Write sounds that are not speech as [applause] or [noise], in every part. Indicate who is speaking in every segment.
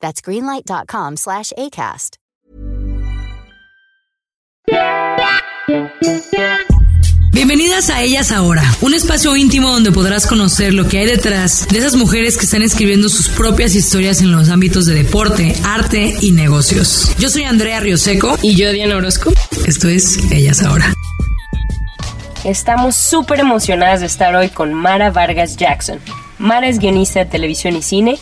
Speaker 1: That's greenlight.com slash ACAST.
Speaker 2: Bienvenidas a Ellas Ahora, un espacio íntimo donde podrás conocer lo que hay detrás de esas mujeres que están escribiendo sus propias historias en los ámbitos de deporte, arte y negocios. Yo soy Andrea Rioseco
Speaker 3: y yo Diana Orozco.
Speaker 2: Esto es Ellas Ahora.
Speaker 3: Estamos súper emocionadas de estar hoy con Mara Vargas Jackson. Mara es guionista de televisión y cine.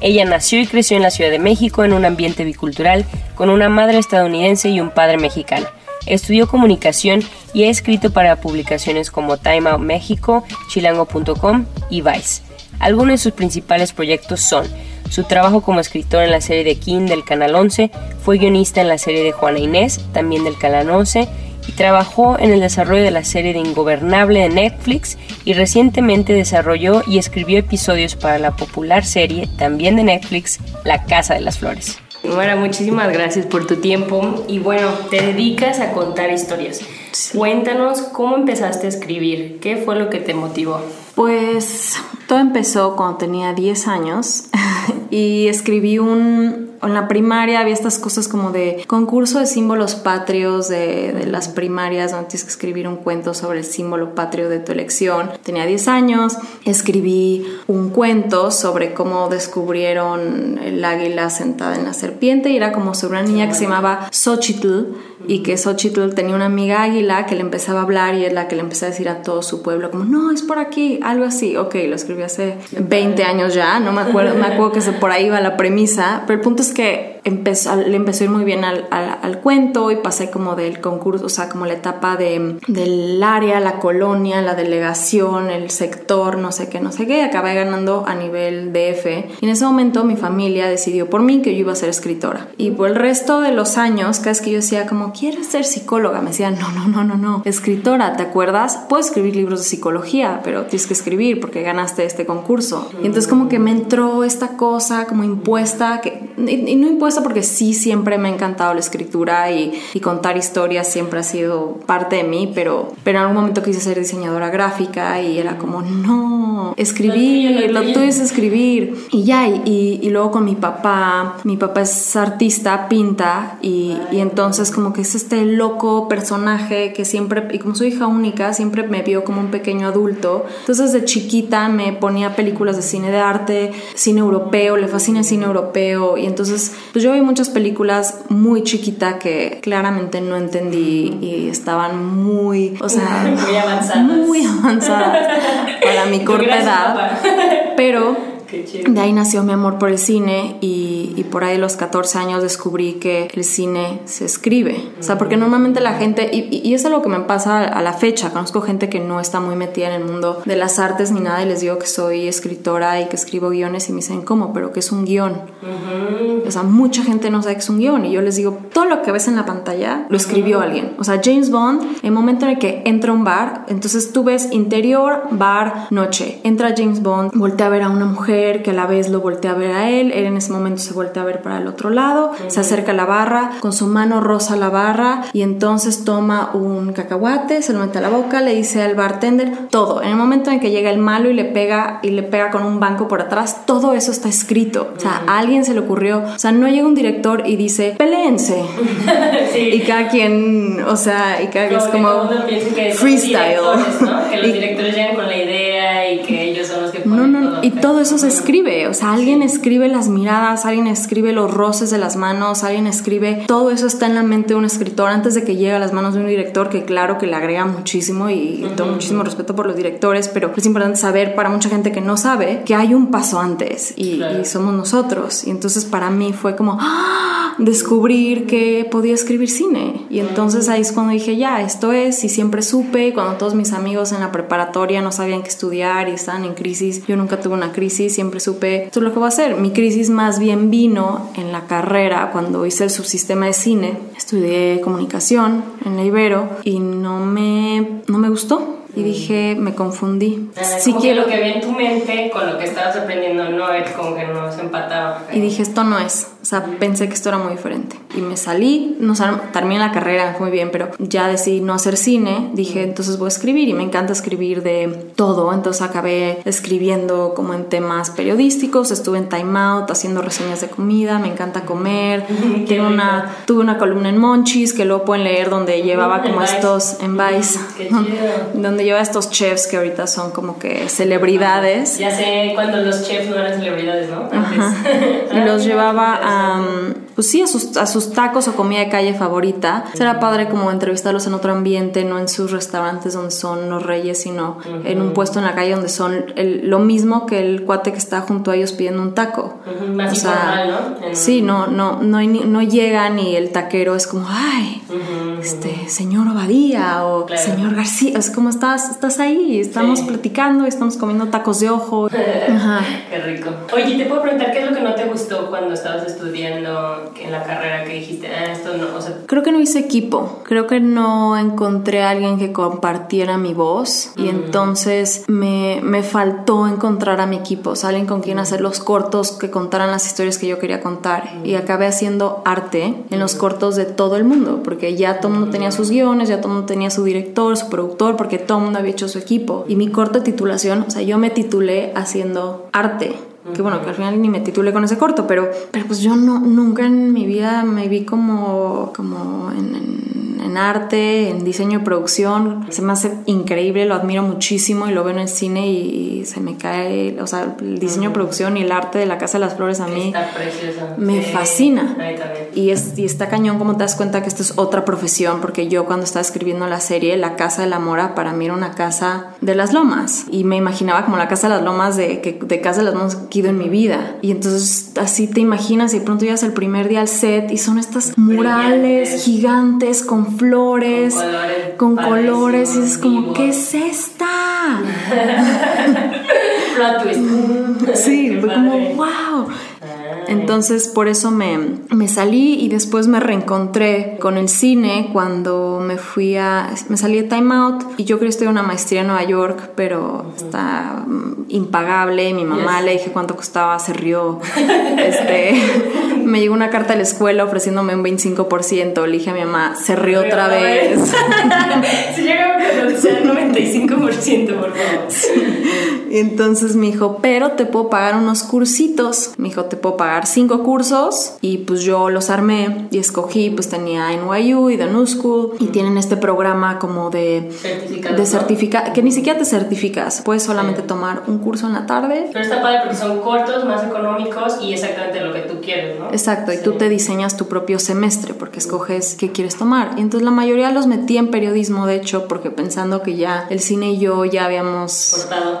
Speaker 3: Ella nació y creció en la Ciudad de México en un ambiente bicultural con una madre estadounidense y un padre mexicano. Estudió comunicación y ha escrito para publicaciones como Time Out México, chilango.com y Vice. Algunos de sus principales proyectos son su trabajo como escritor en la serie de King del Canal 11, fue guionista en la serie de Juana Inés, también del Canal 11, y trabajó en el desarrollo de la serie de Ingobernable de Netflix y recientemente desarrolló y escribió episodios para la popular serie, también de Netflix, La Casa de las Flores. Mara, muchísimas gracias por tu tiempo y bueno, te dedicas a contar historias. Cuéntanos cómo empezaste a escribir, qué fue lo que te motivó.
Speaker 4: Pues empezó cuando tenía 10 años [laughs] y escribí un... En la primaria había estas cosas como de concurso de símbolos patrios de, de las primarias, donde tienes que escribir un cuento sobre el símbolo patrio de tu elección. Tenía 10 años, escribí un cuento sobre cómo descubrieron el águila sentada en la serpiente y era como sobre una niña que se llamaba Xochitl y que Xochitl tenía una amiga águila que le empezaba a hablar y es la que le empezaba a decir a todo su pueblo como, no, es por aquí, algo así. Ok, lo escribí hace 20 años ya, no me acuerdo, me acuerdo que por ahí iba la premisa, pero el punto es que empezó, le empezó a ir muy bien al, al, cuento y pasé como del concurso, o sea, como la etapa de, del área, la colonia, la delegación, el sector, no sé qué, no sé qué, y acabé ganando a nivel DF. Y en ese momento mi familia decidió por mí que yo iba a ser escritora. Y por el resto de los años, cada vez que yo decía como, ¿quieres ser psicóloga? Me decían, no, no, no, no, no, escritora, ¿te acuerdas? Puedes escribir libros de psicología, pero tienes que escribir porque ganaste este concurso. Y entonces como que me entró esta cosa como impuesta, que, y no impuesta porque sí siempre me ha encantado la escritura y, y, contar historias siempre ha sido parte de mí, pero, pero en algún momento quise ser diseñadora gráfica y era como, no, escribir, lo tuyo es escribir. Y ya, y, y, luego con mi papá, mi papá es artista, pinta, y, y entonces como que es este loco personaje que siempre, y como soy hija única, siempre me vio como un pequeño adulto. Entonces de chiquita me ponía películas de cine de arte, cine europeo, le fascina el cine europeo, y entonces pues yo vi muchas películas muy chiquita que claramente no entendí y estaban muy, o sea, [laughs]
Speaker 3: muy avanzadas.
Speaker 4: Muy avanzadas para mi [laughs] corta edad. Pero de ahí nació mi amor por el cine y, y, por ahí a los 14 años descubrí que el cine se escribe. O sea, porque normalmente la gente, y, y, es algo que me pasa a la fecha, conozco gente que no está muy metida en el mundo de las artes ni nada y les digo que soy escritora y que escribo guiones y me dicen, ¿cómo? Pero que es un guion. O sea, mucha gente no sabe que es un guion y yo les digo, todo lo que ves en la pantalla lo escribió alguien. O sea, James Bond, el momento en el que entra a un bar, entonces tú ves interior, bar, noche. Entra James Bond, voltea a ver a una mujer que a la vez lo voltea a ver a él, él en ese momento se voltea a ver para el otro lado, se acerca a la barra, con su mano rosa la barra y entonces toma un cacahuate, se lo mete a la boca, le dice al bartender todo. En el momento en que llega el malo y le pega y le pega con un banco por atrás, todo eso está escrito. O sea, a alguien se le ocurrió, o sea, no llega un director y dice, peleense. [laughs] Y cada quien, o sea, y cada vez es como freestyle.
Speaker 3: Que los [laughs] directores llegan con la idea y
Speaker 4: todo eso se escribe, o sea, alguien escribe las miradas, alguien escribe los roces de las manos, alguien escribe, todo eso está en la mente de un escritor antes de que llegue a las manos de un director, que claro que le agrega muchísimo y, tengo muchísimo respeto por los directores, pero es importante saber para mucha gente que no sabe que hay un paso antes y, y somos nosotros. Y entonces para mí fue como, ¡Ah! Descubrir que podía escribir cine. Y entonces ahí es cuando dije, ya, esto es, y siempre supe, cuando todos mis amigos en la preparatoria no sabían qué estudiar y estaban en crisis, yo nunca tuve una crisis, siempre supe, esto es lo que voy a hacer. Mi crisis más bien vino en la carrera, cuando hice el subsistema de cine, estudié comunicación en la Ibero y no me, no me gustó y dije, me confundí.
Speaker 3: sí como quiero... que lo que vi en tu mente con lo que estabas aprendiendo no era como que no se empataba.
Speaker 4: Y dije, esto no es. O sea, pensé que esto era muy diferente. Y me salí, no terminé la carrera muy bien, pero ya decidí no hacer cine. Dije, entonces voy a escribir y me encanta escribir de todo. Entonces acabé escribiendo como en temas periodísticos. Estuve en Time Out haciendo reseñas de comida. Me encanta comer. [laughs] Tengo una, tuve una columna en Monchis que luego pueden leer donde llevaba como estos en Vice. Donde lleva estos chefs que ahorita son como que celebridades.
Speaker 3: Ya sé cuando los chefs no eran celebridades, ¿no?
Speaker 4: y los [laughs] llevaba a, pues sí, a sus, a sus tacos o comida de calle favorita. Será padre como entrevistarlos en otro ambiente, no en sus restaurantes donde son los reyes, sino en un puesto en la calle donde son lo mismo que el cuate que está junto a ellos pidiendo un taco.
Speaker 3: Más o sea, ¿no?
Speaker 4: Sí, no, no, no, no llegan y el taquero es como, ay, este, señor Obadía o señor García, es como está estás, ahí, estamos platicando, estamos comiendo tacos de ojo. [laughs]
Speaker 3: Qué rico. Oye, te puedo preguntar qué es lo que no te gustó cuando estabas estudiando en la carrera que dijiste, ah, esto no, o sea...
Speaker 4: Creo que no hice equipo, creo que no encontré a alguien que compartiera mi voz y entonces me, me faltó encontrar a mi equipo, o sea, alguien con quien hacer los cortos que contaran las historias que yo quería contar. Y acabé haciendo arte en los cortos de todo el mundo, porque ya todo el mundo tenía sus guiones, ya todo el mundo tenía su director, su productor, porque todo había hecho su equipo. Y mi corto titulación, o sea, yo me titulé haciendo arte. Que bueno, que al final ni me titulé con ese corto, pero, pero pues yo no, nunca en mi vida me vi como, como en en arte, en diseño y producción. Se me hace increíble, lo admiro muchísimo y lo veo en el cine y, se me cae, o sea, el diseño, y producción y el arte de la Casa de las Flores a mí me fascina. Y, es, y está cañón como te das cuenta que esto es otra profesión, porque yo cuando estaba escribiendo la serie, La Casa de la Mora para mí era una casa de las lomas y me imaginaba como la Casa de las Lomas de, que, de Casa de las Lomas que he ido en mi vida. Y entonces así te imaginas y de pronto llegas el primer día al set y son estas murales gigantes con flores, con colores, y es como, ¿qué es esta? [laughs] sí, [laughs] fue como, wow. Entonces por eso me, me, salí y después me reencontré con el cine cuando me fui a... Me salí de Time Out y yo quería estudiar una maestría en Nueva York, pero está mm, impagable. Mi mamá le dije cuánto costaba, se rió. Este, [laughs] me llegó una carta de la escuela ofreciéndome un 25%. Le dije a mi mamá, se rió otra vez.
Speaker 3: si llega a reducir 95%, por favor.
Speaker 4: Y entonces me dijo, pero te puedo pagar unos cursitos. Me dijo, te puedo pagar cinco cursos. Y pues yo los armé y escogí, pues tenía NYU y The New School. Y tienen este programa como de... De certificar, que ni siquiera te certificas. Puedes solamente tomar un curso en la tarde.
Speaker 3: Pero está padre porque son cortos, más económicos y exactamente lo que tú quieres, ¿no?
Speaker 4: Exacto, y tú te diseñas tu propio semestre porque escoges qué quieres tomar. Y entonces la mayoría los metí en periodismo, de hecho, porque pensando que ya el cine y yo ya habíamos cortado,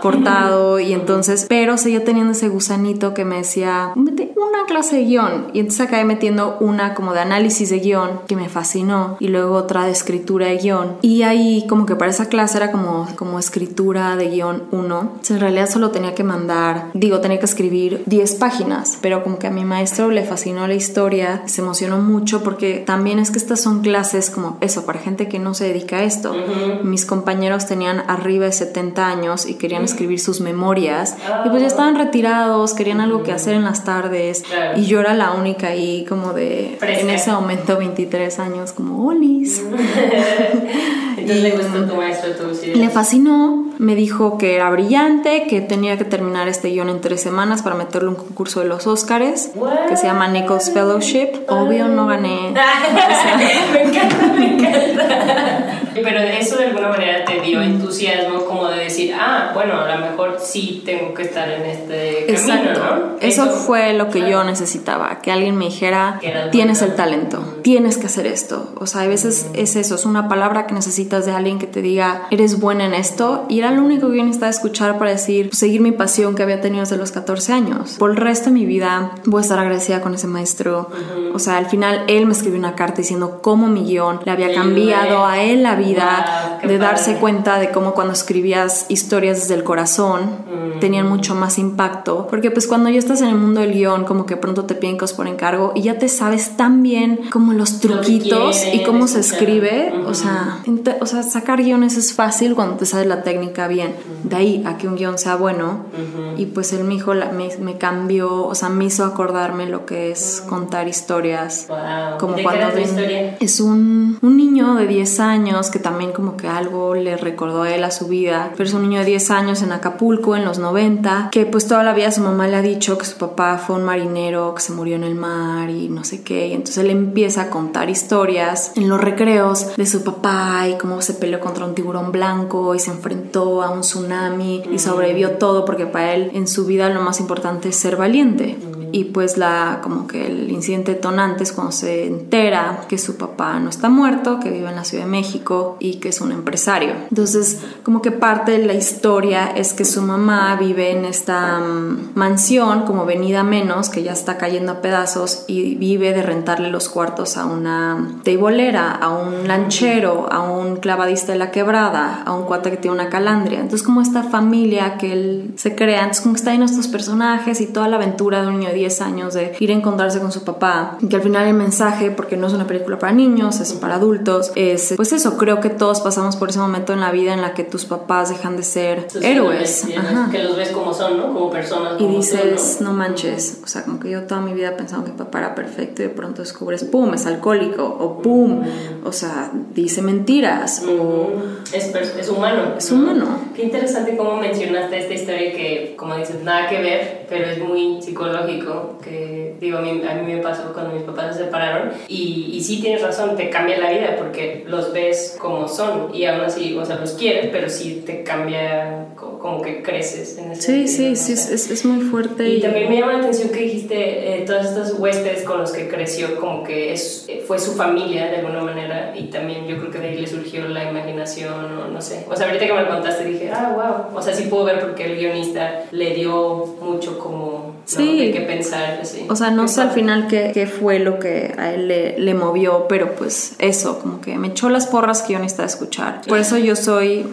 Speaker 4: y entonces, pero seguía teniendo ese gusanito que me decía, mete una clase de guion. Y entonces acabé metiendo una como de análisis de guion que me fascinó y luego otra de escritura de guion. Y ahí como que para esa clase era como, como escritura de guion 1. En realidad solo tenía que mandar, digo, tenía que escribir 10 páginas, pero como que a mi maestro le fascinó la historia, se emocionó mucho porque también es que estas son clases como eso, para gente que no se dedica a esto. Mis compañeros tenían arriba de 70 años y querían escribir sus memorias y pues ya estaban retirados, querían algo que hacer en las tardes y yo era la única ahí como de, en ese momento 23 años, como Olis. [laughs]
Speaker 3: Entonces le gustó tu maestro
Speaker 4: Le fascinó, me dijo que era brillante, que tenía que terminar este guion en tres semanas para meterlo en un concurso de los Oscars, que se llama Nichols Fellowship. Obvio no gané. [laughs]
Speaker 3: me encanta, me encanta. Pero eso de alguna manera te dio entusiasmo como de decir, ah, bueno, a lo mejor sí tengo que estar en este camino, ¿no?
Speaker 4: Eso, fue lo que yo necesitaba, que alguien me dijera, tienes el talento, tienes que hacer esto. O sea, a veces es eso, es una palabra que necesitas de alguien que te diga, eres buena en esto, y era lo único que yo necesitaba escuchar para decir, seguir mi pasión que había tenido desde los 14 años. Por el resto de mi vida voy a estar agradecida con ese maestro. O sea, al final él me escribió una carta diciendo cómo mi guion le había cambiado a él la vida, de darse cuenta de cómo cuando escribías historias desde el corazón mm. tenían mucho más impacto. Porque pues cuando ya estás en el mundo del guion, como que pronto te piden cosas por encargo y ya te sabes tan bien como los truquitos y cómo se escribe. O, sea, o sea, sacar guiones es fácil cuando te sabes la técnica bien. De ahí a que un guion sea bueno. Y pues él me me, me, cambió, o sea, me hizo acordarme lo que es contar historias. Como cuando ven, es un, un niño de 10 años que también como que algo le recordó a él a su vida, pero es un niño de 10 años en Acapulco en los 90, que pues toda la vida su mamá le ha dicho que su papá fue un marinero que se murió en el mar y no sé qué, y entonces él empieza a contar historias en los recreos de su papá y cómo se peleó contra un tiburón blanco y se enfrentó a un tsunami y sobrevivió todo porque para él en su vida lo más importante es ser valiente y pues la como que el incidente detonante es cuando se entera que su papá no está muerto, que vive en la Ciudad de México y que es un empresario. Entonces, como que parte de la historia es que su mamá vive en esta mm, mansión como venida menos, que ya está cayendo a pedazos y vive de rentarle los cuartos a una teibolera, a un lanchero, a un clavadista de la quebrada, a un cuate que tiene una calandria. Entonces, como esta familia que él se crea, entonces como que está en estos personajes y toda la aventura de un niño de 10 años de ir a encontrarse con su papá, que al final el mensaje, porque no es una película para niños, es para adultos, es pues eso, creo que todos pasamos por ese momento en la vida en la que tus papás dejan de ser héroes.
Speaker 3: Que los ves como son, ¿no? Como personas.
Speaker 4: y dices, ¿no? manches, o sea, como que yo toda mi vida pensando que papá era perfecto y de pronto descubres, ¡pum!, es alcohólico, o ¡pum!, o sea, dice mentiras, o...
Speaker 3: Es, es humano.
Speaker 4: Es humano.
Speaker 3: Qué interesante cómo mencionaste esta historia que, como dices, nada que ver, pero es muy psicológico, que digo, a mí, a mí me pasó cuando mis papás se separaron, y, y sí tienes razón, te cambia la vida porque los ves como son, y aún así, o sea, los quieres, pero sí te cambia como que creces en
Speaker 4: ese Sí, sí, sí, es, es, muy fuerte.
Speaker 3: Y, también me llama la atención que dijiste, eh, todas estas huéspedes con los que creció, como que es, fue su familia de alguna manera, y también yo creo que de ahí le surgió la imaginación, o no sé. O sea, ahorita que me lo contaste dije, ah, wow. O sea, sí puedo ver porque el guionista le dio mucho como sí. de qué pensar. Sí.
Speaker 4: O sea, no sé al final qué, qué, fue lo que a él le, le, movió, pero pues eso, como que me echó las porras que yo necesitaba escuchar. Por eso yo soy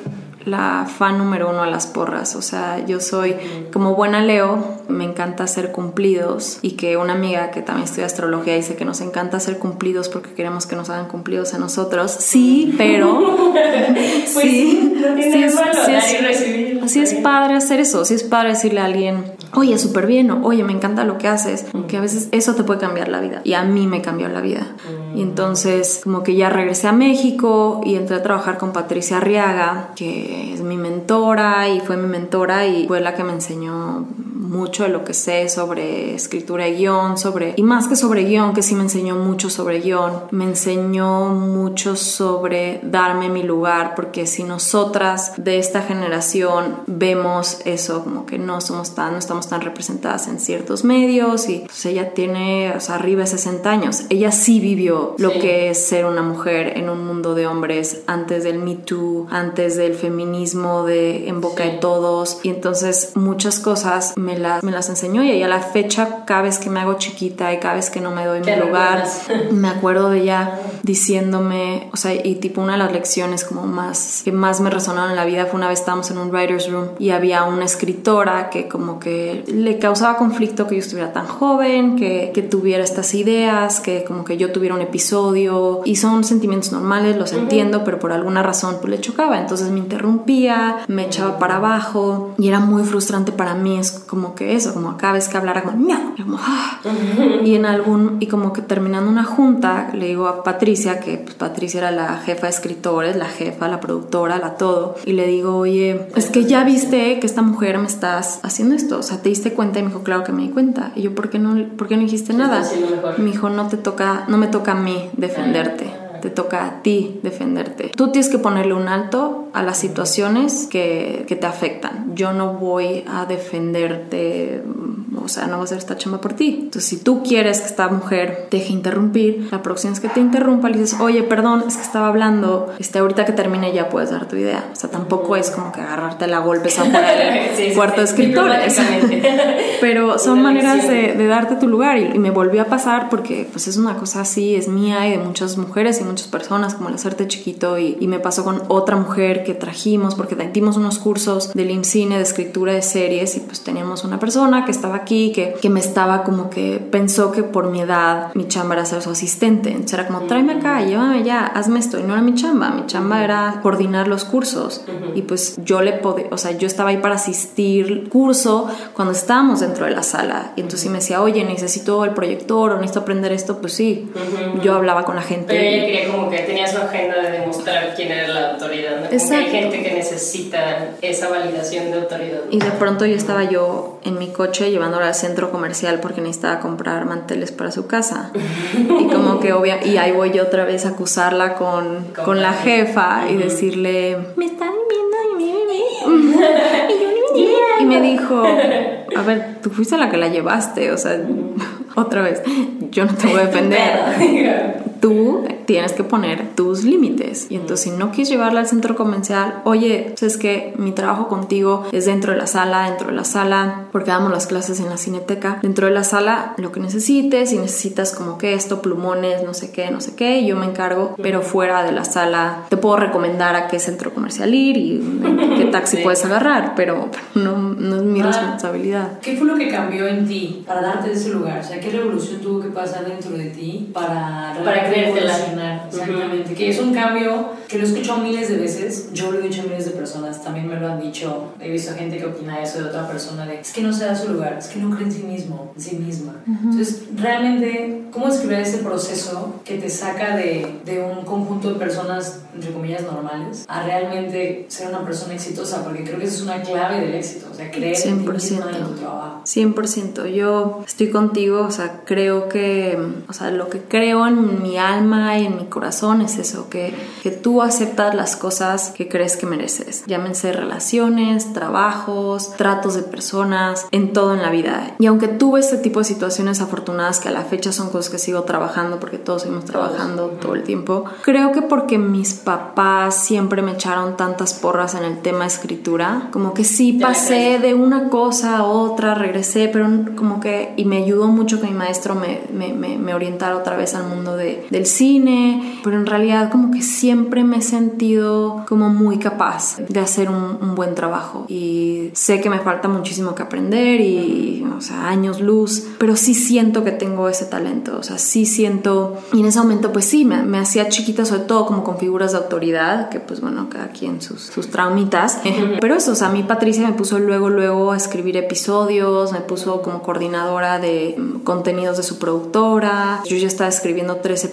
Speaker 4: la fan número uno a las porras. O sea, yo soy como buena Leo, me encanta hacer cumplidos y que una amiga que también estudia astrología dice que nos encanta hacer cumplidos porque queremos que nos hagan cumplidos a nosotros. Sí, pero [laughs]
Speaker 3: pues sí, no tiene sí,
Speaker 4: es, sí es padre hacer eso, sí es padre decirle a alguien, oye, súper bien, o oye, me encanta lo que haces, que a veces eso te puede cambiar la vida y a mí me cambió la vida. Y entonces como que ya regresé a México y entré a trabajar con Patricia Arriaga, que es mi mentora y fue mi mentora y fue la que me enseñó mucho de lo que sé sobre escritura y guion, sobre, y más que sobre guion, que sí me enseñó mucho sobre guion, me enseñó mucho sobre darme mi lugar, porque si nosotras de esta generación vemos eso, como que no somos tan, no estamos tan representadas en ciertos medios, y pues ella tiene, o sea, arriba de 60 años, ella sí vivió lo que es ser una mujer en un mundo de hombres antes del Me Too, antes del feminismo de en boca de todos, y entonces muchas cosas me me las enseñó y a la fecha cada vez que me hago chiquita y cada vez que no me doy mi lugar, me acuerdo de ella diciéndome, o sea, y tipo una de las lecciones como más que más me resonaron en la vida fue una vez estábamos en un writer's room y había una escritora que como que le causaba conflicto que yo estuviera tan joven, que, que tuviera estas ideas, que como que yo tuviera un episodio. Y son sentimientos normales, los entiendo, pero por alguna razón pues le chocaba, entonces me interrumpía, me echaba para abajo y era muy frustrante para mí, es como que eso, como cada vez que hablara como, ah". y en algún, y como que terminando una junta, le digo a Patricia, que pues, Patricia era la jefa de escritores, la jefa, la productora, la todo, y le digo, oye, es que ya viste que esta mujer me estás haciendo esto, o sea, ¿te diste cuenta? Y me dijo, claro que me di cuenta. Y yo, ¿por qué no, por qué no dijiste nada? Me dijo, no te toca, no me toca a mí defenderte te toca a ti defenderte. Tú tienes que ponerle un alto a las situaciones que, que te afectan. Yo no voy a defenderte o sea, no va a ser esta chamba por ti. Entonces, si tú quieres que esta mujer deje interrumpir, la próxima vez que te interrumpa, le dices, oye, perdón, es que estaba hablando, este, ahorita que termine ya puedes dar tu idea. O sea, tampoco es como que agarrarte la golpes afuera del [laughs] cuarto de escritores. [laughs] Pero son maneras de, darte tu lugar y, me volvió a pasar porque pues es una cosa así, es mía y de muchas mujeres y muchas personas, como el hacerte chiquito y, y me pasó con otra mujer que trajimos porque dimos unos cursos del IMCINE de escritura de series y pues teníamos una persona que estaba aquí, que, que me estaba como que pensó que por mi edad mi chamba era ser su asistente. Entonces era como, tráeme acá, llévame ya, hazme esto. Y no era mi chamba, mi chamba era coordinar los cursos. Y pues yo le podía, o sea, yo estaba ahí para asistir curso cuando estábamos dentro de la sala. Y entonces si me decía, oye, necesito el proyector o necesito aprender esto, pues sí, yo hablaba con la gente.
Speaker 3: Pero ella quería como que tenía su agenda de demostrar quién era la autoridad. ¿no? Exacto. hay gente que necesita esa validación de autoridad.
Speaker 4: Y de pronto yo estaba yo en mi coche llevando al centro comercial porque necesitaba comprar manteles para su casa. [laughs] y como que obvia, y ahí voy yo otra vez a acusarla con, con la jefa y decirle, me están viendo [laughs] y me dijo, a ver, tú fuiste la que la llevaste, o sea, otra vez, yo no te voy a [laughs] defender. Tú tienes que poner tus límites. Y entonces, si no quieres llevarla al centro comercial, oye, es que mi trabajo contigo es dentro de la sala, dentro de la sala, porque damos las clases en la cineteca. Dentro de la sala, lo que necesites, si necesitas como que esto, plumones, no sé qué, no sé qué, yo me encargo, pero fuera de la sala, te puedo recomendar a qué centro comercial ir y [laughs] qué taxi puedes agarrar, pero no, no es mi ah, responsabilidad.
Speaker 2: ¿Qué fue lo que cambió en ti para darte ese lugar? O sea, ¿qué revolución tuvo que pasar dentro de ti para,
Speaker 3: para creértela?
Speaker 2: Exactamente, que es un cambio que lo he escuchado miles de veces, yo lo he dicho a miles de personas, también me lo han dicho, he visto gente que opina eso de otra persona, de es que no se da su lugar, es que no cree en sí mismo, en sí misma. Entonces, realmente, ¿cómo describir ese proceso que te saca de, de un conjunto de personas, entre comillas, normales, a realmente ser una persona exitosa? Porque creo que esa es una clave del éxito, o sea, creer 100%. en ti misma y en tu trabajo.
Speaker 4: 100%, yo estoy contigo, o sea, creo que, o sea, lo que creo en mi alma y en mi corazón es eso, que, que tú aceptas las cosas que crees que mereces. Llámense relaciones, trabajos, tratos de personas, en todo en la vida. Y aunque tuve este tipo de situaciones afortunadas que a la fecha son cosas que sigo trabajando porque todos seguimos trabajando todo el tiempo, creo que porque mis papás siempre me echaron tantas porras en el tema escritura, como que sí pasé de una cosa a otra, regresé, pero como que, y me ayudó mucho que mi maestro me, me, me, orientara otra vez al mundo de, del cine, pero en realidad como que siempre me he sentido como muy capaz de hacer un, un buen trabajo. Y sé que me falta muchísimo que aprender y, o sea, años luz, pero sí siento que tengo ese talento, o sea, sí siento, y en ese momento pues sí, me, me hacía chiquita sobre todo como con figuras de autoridad, que pues bueno, cada quien sus, sus traumitas, [laughs] pero eso, o sea, a mí Patricia me puso luego, luego a escribir episodios, me puso como coordinadora de mm, contenidos de su productora, yo ya estaba escribiendo tres episodios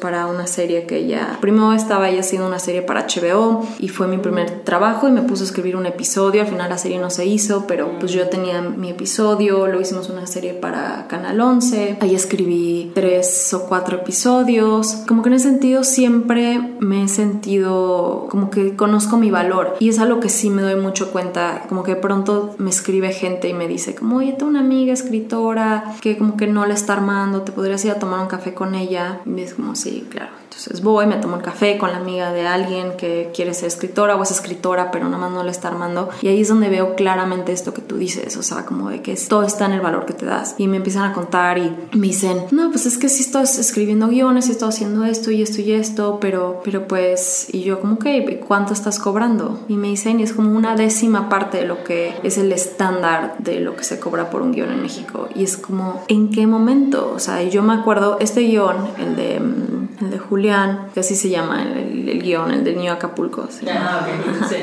Speaker 4: para una serie que ella, primero estaba ella haciendo una serie para HBO y fue mi primer trabajo y me puso a escribir un episodio, al final la serie no se hizo, pero pues yo tenía mi episodio, lo hicimos una serie para Canal 11, ahí escribí tres o cuatro episodios, como que en ese sentido siempre me he sentido como que conozco mi valor y es algo que sí me doy mucho cuenta, como que pronto me escribe gente y me dice como, oye, tengo una amiga escritora que como que no le está armando, te podrías ir a tomar un café con ella y es como, sí, claro entonces voy, me tomo un café con la amiga de alguien que quiere ser escritora o es escritora, pero nada más no le está armando. Y ahí es donde veo claramente esto que tú dices, o sea, como de que todo está en el valor que te das. Y me empiezan a contar y me dicen, no, pues es que sí estoy escribiendo guiones, sí estoy haciendo esto y esto y esto, pero, pero pues, y yo como, ok, ¿cuánto estás cobrando? Y me dicen, y es como una décima parte de lo que es el estándar de lo que se cobra por un guion en México. Y es como, ¿en qué momento? O sea, yo me acuerdo, este guion, el de, el de Julio, que así se llama el, el, guion, el de Niño Acapulco.
Speaker 3: Ah, sí.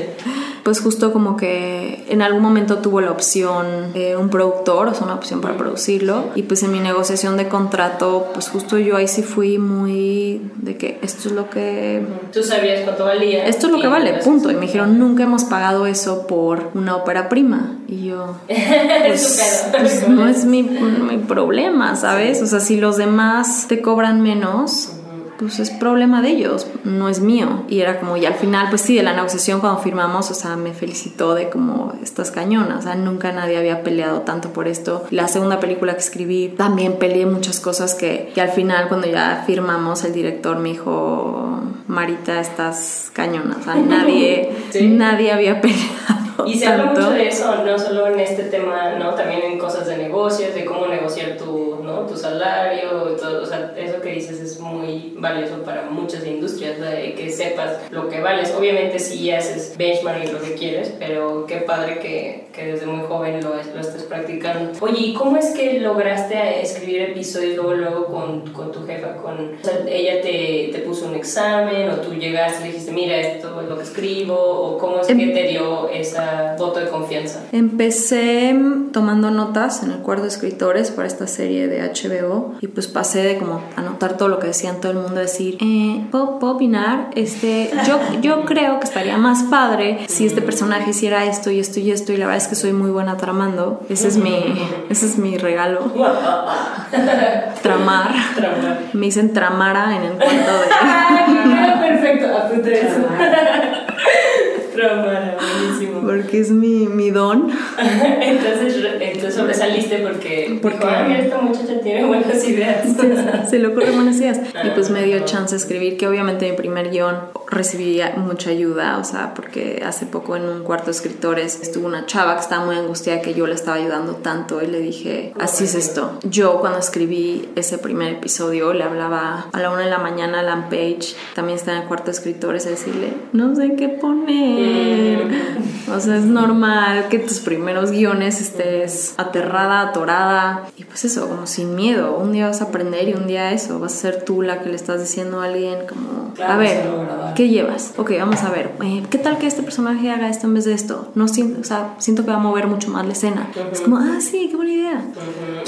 Speaker 4: pues justo como que en algún momento tuvo la opción de un productor, o sea, una opción para producirlo. Y pues en mi negociación de contrato, pues justo yo ahí sí fui muy de que esto es lo que...
Speaker 3: Tú sabías cuánto valía.
Speaker 4: Esto es lo que vale, punto. Y me dijeron, nunca hemos pagado eso por una ópera prima. Y yo... [laughs] Pues, pues, no es mi, mi problema, ¿sabes? O sea, si los demás te cobran menos pues es problema de ellos, no es mío. Y era como, y al final, pues sí, de la negociación cuando firmamos, o sea, me felicitó de como estas cañonas, o sea, nunca nadie había peleado tanto por esto. La segunda película que escribí, también peleé muchas cosas que, que al final cuando ya firmamos, el director me dijo, Marita, estás cañona, o sea, [laughs] nadie, nadie había peleado
Speaker 3: y se habla mucho de eso, no solo en este tema, ¿no? También en cosas de negocios, de cómo negociar tu, ¿no? tu salario, y todo, o sea, eso que dices es muy valioso para muchas industrias, de que sepas lo que vales. Obviamente si haces benchmarking lo que quieres, pero qué padre que, que desde muy joven lo, lo estés practicando. Oye, ¿y cómo es que lograste escribir episodios luego, luego con, con tu jefa? Con, o sea, ¿Ella te, te puso un examen o tú llegaste y le dijiste, mira, esto es lo que escribo? ¿O cómo es que te dio esa voto de confianza?
Speaker 4: Empecé tomando notas en el cuarto de escritores para esta serie de HBO y pues pasé de como anotar todo lo que decían todo el mundo, decir, eh, ¿puedo, opinar? Este, yo, yo creo que estaría más padre si este personaje hiciera esto y esto y esto y la verdad es que soy muy buena tramando. Ese es mi, [laughs] ese es mi regalo. [laughs] Tramar. Me dicen tramara en el cuarto
Speaker 3: de... [laughs] Perfecto, apunte eso. buenísimo.
Speaker 4: Porque es mi, mi don. [laughs]
Speaker 3: entonces, entonces sobresaliste porque, porque dijo, esta muchacha tiene buenas ideas.
Speaker 4: Se le ocurren buenas ideas. y pues me dio chance de escribir, que obviamente mi primer guion recibí mucha ayuda, o sea, porque hace poco en un cuarto de escritores estuvo una chava que estaba muy angustiada que yo le estaba ayudando tanto y le dije, así es esto. Yo cuando escribí ese primer episodio le hablaba a la una de la mañana a Lam Page, también está en el cuarto de escritores, a decirle, no sé qué poner o sea, es normal que tus primeros guiones estés aterrada, atorada y pues eso, como sin miedo. Un día vas a aprender y un día eso, vas a ser tú la que le estás diciendo a alguien como, a ver, ¿qué llevas? Ok, vamos a ver, eh, ¿qué tal que este personaje haga esto en vez de esto? No siento, o sea, siento que va a mover mucho más la escena. Es como, ah, sí, qué buena idea.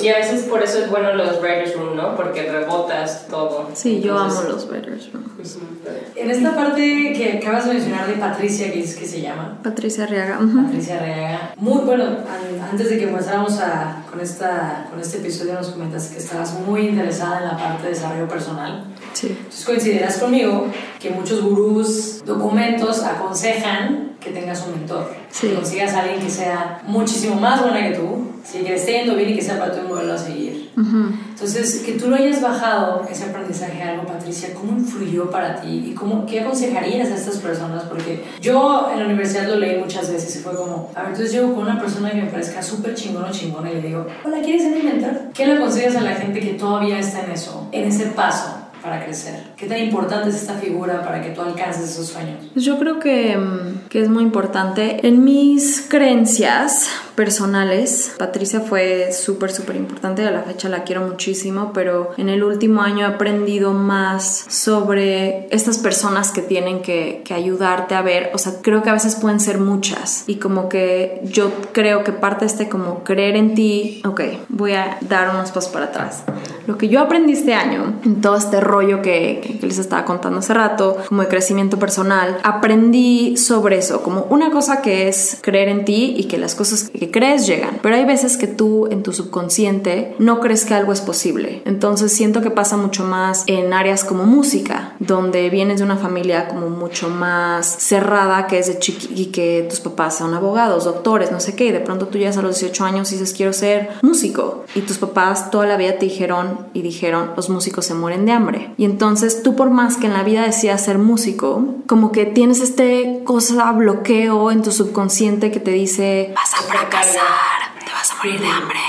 Speaker 3: Y a veces por eso es bueno los writers room, ¿no? Porque rebotas todo.
Speaker 4: Sí, yo amo los writers room.
Speaker 5: En esta parte que acabas de mencionar de Patricia, que es que se llama.
Speaker 4: Patricia Arriaga.
Speaker 5: Patricia Arriaga. Muy bueno, antes de que comenzáramos a, con, esta, con este episodio nos comentas que estabas muy interesada en la parte de desarrollo personal.
Speaker 4: Sí.
Speaker 5: Entonces coincidirás conmigo que muchos gurús, documentos aconsejan que tengas un mentor. Sí. Que consigas a alguien que sea muchísimo más buena que tú, sí, que le esté yendo bien y que sea para tu modelo a seguir. Entonces, que tú lo hayas bajado, ese aprendizaje algo, Patricia, ¿cómo influyó para ti? ¿Y cómo, qué aconsejarías a estas personas? Porque yo en la universidad lo leí muchas veces y fue como, a ver, entonces llego con una persona que me parezca súper chingón o chingona y le digo, hola, ¿quieres ser mi mentor? ¿Qué le aconsejas a la gente que todavía está en eso, en ese paso? para crecer? ¿Qué tan importante es esta figura para que tú alcances esos sueños?
Speaker 4: Pues yo creo que, mm, que es muy importante. En mis creencias personales, Patricia fue súper, súper importante. A la fecha la quiero muchísimo, pero en el último año he aprendido más sobre estas personas que tienen que, que ayudarte a ver. O sea, creo que a veces pueden ser muchas y como que yo creo que parte este como creer en ti, ok, voy a dar unos pasos para atrás. Lo que yo aprendí este año en todo este rollo que, que, les estaba contando hace rato, como de crecimiento personal, aprendí sobre eso, como una cosa que es creer en ti y que las cosas crees llegan, pero hay veces que tú en tu subconsciente no crees que algo es posible. Entonces siento que pasa mucho más en áreas como música, donde vienes de una familia como mucho más cerrada, que es de chiqui y que tus papás son abogados, doctores, no sé qué, de pronto tú llegas a los 18 años y dices quiero ser músico y tus papás toda la vida te dijeron y dijeron los músicos se mueren de hambre. Y entonces tú por más que en la vida decías ser músico, como que tienes este cosa bloqueo en tu subconsciente que te dice vas a fracasar casar te vas a morir de hambre.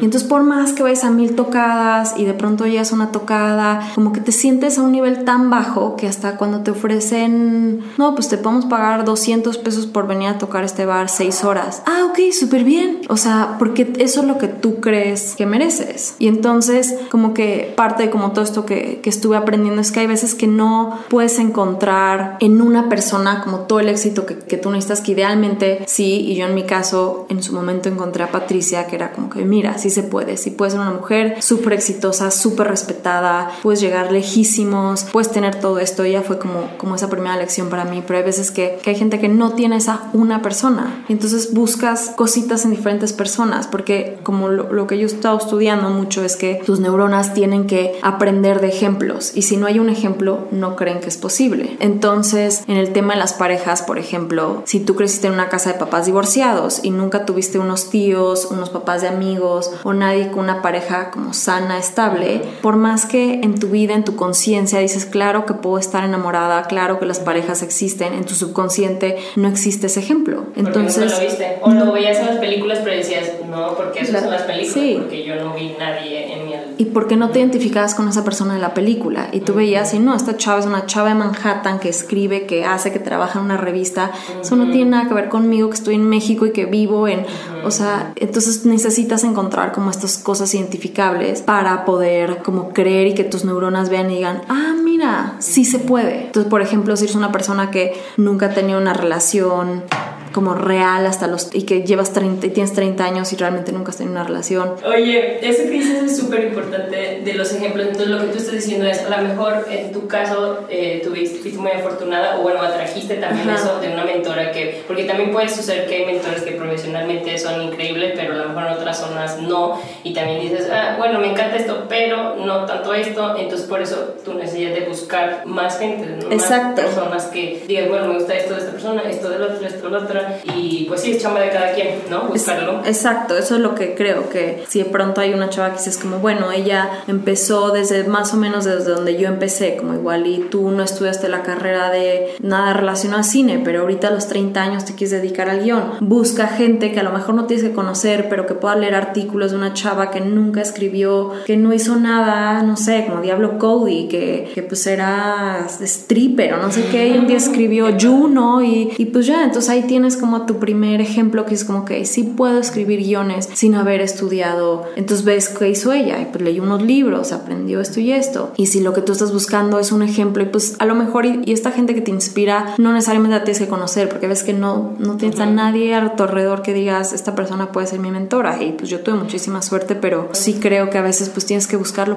Speaker 4: Y entonces por más que vayas a mil tocadas y de pronto llegas a una tocada, como que te sientes a un nivel tan bajo que hasta cuando te ofrecen, no, pues te podemos pagar 200 pesos por venir a tocar este bar 6 horas. Ah, ok, súper bien. O sea, porque eso es lo que tú crees que mereces. Y entonces como que parte de como todo esto que, que estuve aprendiendo es que hay veces que no puedes encontrar en una persona como todo el éxito que, que tú necesitas, que idealmente sí, y yo en mi caso en su momento encontré a Patricia, que era como que, mira, sí se puede, sí puedes ser una mujer súper exitosa, súper respetada, puedes llegar lejísimos, puedes tener todo esto. Ella fue como, como esa primera lección para mí, pero hay veces que, que hay gente que no tiene esa una persona. Y entonces buscas cositas en diferentes personas, porque como lo, lo que yo he estado estudiando mucho es que tus neuronas tienen que aprender de ejemplos y si no hay un ejemplo no creen que es posible. Entonces, en el tema de las parejas, por ejemplo, si tú creciste en una casa de papás divorciados y nunca tuviste unos tíos, unos papás de amigos o nadie con una pareja como sana, estable, por más que en tu vida, en tu conciencia dices, claro que puedo estar enamorada, claro que las parejas existen, en tu subconsciente no existe ese ejemplo. Entonces,
Speaker 3: lo viste. O lo veías en las películas, pero decías, no, porque eso son las películas, porque yo no vi nadie en mi
Speaker 4: y porque no te identificabas con esa persona de la película y tú veías y no, esta chava es una chava de Manhattan que escribe, que hace, que trabaja en una revista, eso no tiene nada que ver conmigo que estoy en México y que vivo en, o sea, entonces necesitas encontrar como estas cosas identificables para poder como creer y que tus neuronas vean y digan, ah, mira, sí se puede. Entonces, por ejemplo, si eres una persona que nunca ha tenido una relación como real hasta los y que llevas 30 y tienes 30 años y realmente nunca has tenido una relación.
Speaker 3: Oye, eso que dices es súper importante de los ejemplos. Entonces, lo que tú estás diciendo es, a lo mejor en tu caso eh, tuviste, fuiste muy afortunada o bueno, atrajiste también eso de una mentora que, porque también puede suceder que hay mentores que profesionalmente son increíbles, pero a lo mejor en otras zonas no. Y también dices, ah, bueno, me encanta esto, pero no tanto esto. Entonces, por eso tú necesitas de buscar más gente, ¿no?
Speaker 4: Exacto.
Speaker 3: más personas que digan, bueno, me gusta esto de esta persona, esto del otro, esto del otro y pues sí, es chamba de cada quien, ¿no? Buscarlo.
Speaker 4: exacto, eso es lo que creo, que si de pronto hay una chava que dices como, bueno, ella empezó desde más o menos desde donde yo empecé, como igual y tú no estudiaste la carrera de nada relacionado a cine, pero ahorita a los 30 años te quieres dedicar al guion. Busca gente que a lo mejor no tienes que conocer, pero que pueda leer artículos de una chava que nunca escribió, que no hizo nada, no sé, como Diablo Cody, que, que pues era stripper o no sé qué, y un día escribió [laughs] Juno y, y pues ya, entonces ahí tienes como tu primer ejemplo que es como que sí puedo escribir guiones sin haber estudiado. Entonces ves qué hizo ella y pues leyó unos libros, aprendió esto y esto. Y si lo que tú estás buscando es un ejemplo y pues a lo mejor y, esta gente que te inspira no necesariamente la tienes que conocer porque ves que no, no tienes a nadie a tu alrededor que digas esta persona puede ser mi mentora y pues yo tuve muchísima suerte pero sí creo que a veces pues tienes que buscarlo.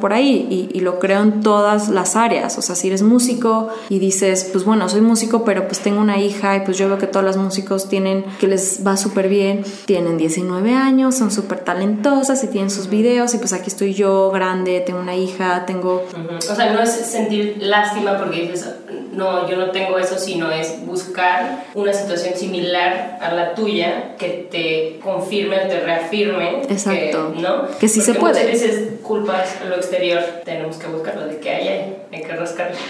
Speaker 4: Por ahí y, lo creo en todas las áreas. O sea, si eres músico y dices, pues bueno, soy músico, pero pues tengo una hija y pues yo veo que todos los músicos tienen, que les va súper bien, tienen 19 años, son súper talentosas y tienen sus videos y pues aquí estoy yo grande, tengo una hija, tengo...
Speaker 3: O sea, no es sentir lástima porque dices, no, yo no tengo eso, sino es buscar una situación similar a la tuya que te confirme, te reafirme.
Speaker 4: Exacto.
Speaker 3: Que, ¿no?
Speaker 4: Que sí se puede.
Speaker 3: Muchas veces culpas lo exterior, tenemos que buscarlo de que hay ahí, hay que.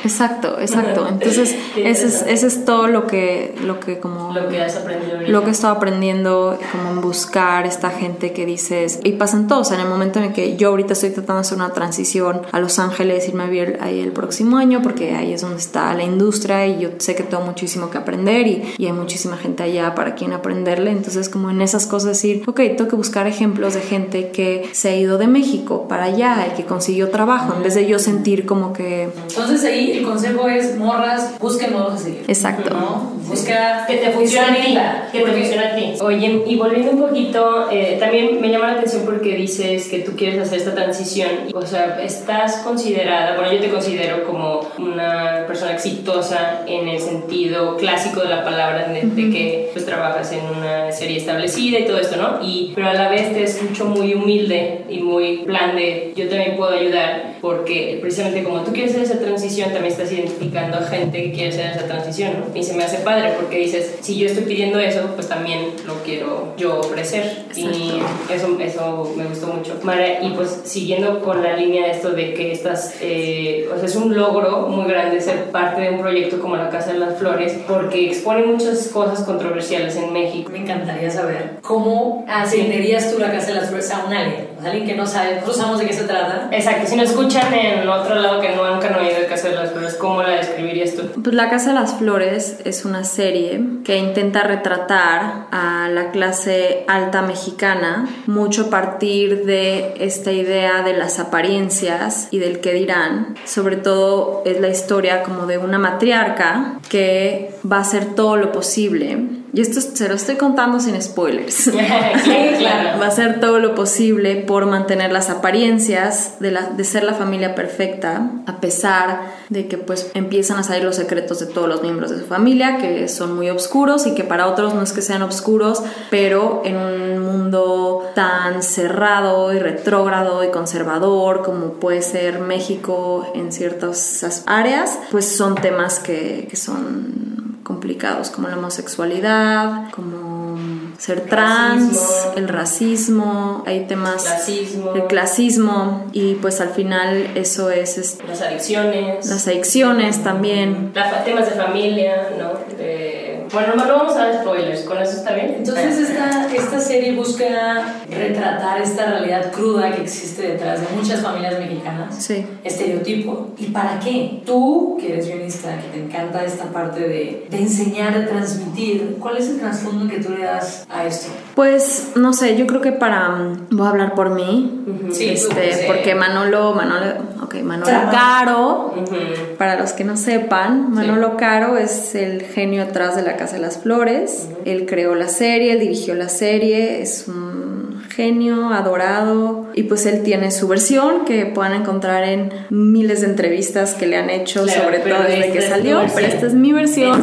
Speaker 4: Exacto, exacto. [laughs] Entonces, ese es, ese es todo lo que, lo que como...
Speaker 3: Lo que has aprendido.
Speaker 4: Lo que he estado aprendiendo, como en buscar esta gente que dices, y pasan todos, en el momento en el que yo ahorita estoy tratando de hacer una transición a Los Ángeles, irme a vivir ahí el próximo año, porque ahí es donde está la industria y yo sé que tengo muchísimo que aprender y, y hay muchísima gente allá para quien aprenderle. Entonces, como en esas cosas decir, ok, tengo que buscar ejemplos de gente que se ha ido de México para allá y que consiguió trabajo, en vez de yo sentir como que...
Speaker 5: Entonces ahí el consejo es, morras, busquen modos a seguir.
Speaker 4: Exacto.
Speaker 5: ¿no? Busca
Speaker 3: que te funcione a ti, que te funcione a ti. Oye, y volviendo un poquito, eh, también me llama la atención porque dices que tú quieres hacer esta transición, o sea, estás considerada, bueno, yo te considero como una persona exitosa en el sentido clásico de la palabra, de, que pues trabajas en una serie establecida y todo esto, ¿no? Y, pero a la vez te escucho muy humilde y muy plan de yo también puedo ayudar porque precisamente como tú quieres hacer esa transición, también estás identificando a gente que quiere hacer esa transición, ¿no? Y se me hace padre porque dices, si yo estoy pidiendo eso, pues también lo quiero yo ofrecer. Y eso, eso me gustó mucho. Mara, y pues siguiendo con la línea de esto de que estás, eh, o sea, es un logro muy grande ser parte de un proyecto como la Casa de las Flores porque expone muchas cosas controversiales en México.
Speaker 5: Me encantaría saber cómo
Speaker 3: Ah, sí.
Speaker 5: atenderías tú la Casa de las Flores a un alguien, sea, alguien que no sabe, nosotros sabemos de qué se trata.
Speaker 3: Exacto, si no escuchan en otro lado que nunca han oído de Casa de las Flores, ¿cómo la describirías tú?
Speaker 4: Pues La Casa de las Flores es una serie que intenta retratar a la clase alta mexicana, mucho a partir de esta idea de las apariencias y del qué dirán. Sobre todo es la historia como de una matriarca que va a hacer todo lo posible. Y esto se lo estoy contando sin spoilers. [laughs]
Speaker 3: sí, claro.
Speaker 4: Va a hacer todo lo posible por mantener las apariencias de, la, de ser la familia perfecta, a pesar de que pues empiezan a salir los secretos de todos los miembros de su familia, que son muy oscuros y que para otros no es que sean oscuros, pero en un mundo tan cerrado y retrógrado y conservador como puede ser México en ciertas áreas, pues son temas que, que son complicados, como la homosexualidad, como ser trans,
Speaker 3: Racismo.
Speaker 4: el racismo, hay temas,
Speaker 3: Clasismo.
Speaker 4: el clasismo, y pues al final eso es
Speaker 3: Las adicciones.
Speaker 4: las adicciones también.
Speaker 3: la temas de familia, ¿no? De- Bueno, no vamos a dar spoilers, ¿con eso está bien?
Speaker 5: Entonces esta, esta serie busca retratar esta realidad cruda que existe detrás de muchas familias mexicanas.
Speaker 4: Sí.
Speaker 5: Estereotipo. ¿Y para qué? Tú, que eres guionista, que te encanta esta parte de, de enseñar, de transmitir, ¿cuál es el trasfondo que tú le das a esto?
Speaker 4: Pues no sé, yo creo que para mm, voy a hablar por mí,
Speaker 5: Sí, tú,
Speaker 4: este,
Speaker 5: sí.
Speaker 4: porque Manolo, Manolo, ok, Manolo
Speaker 5: Trabaja.
Speaker 4: Caro,
Speaker 3: Ujú.
Speaker 4: para los que no sepan, Manolo Caro es el genio atrás de la Casa de las Flores. Él creó la serie, él dirigió la serie, es un genio, adorado, y pues él tiene su versión que puedan encontrar en miles de entrevistas que le han hecho,
Speaker 3: Claro,
Speaker 4: sobre todo desde que
Speaker 3: es
Speaker 4: salió, pero esta es mi versión.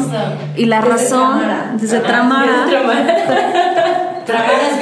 Speaker 4: Y la
Speaker 5: Desde
Speaker 4: razón,
Speaker 5: Tramara.
Speaker 4: desde Tramara,
Speaker 3: desde Tramara. [laughs]
Speaker 5: Tramaras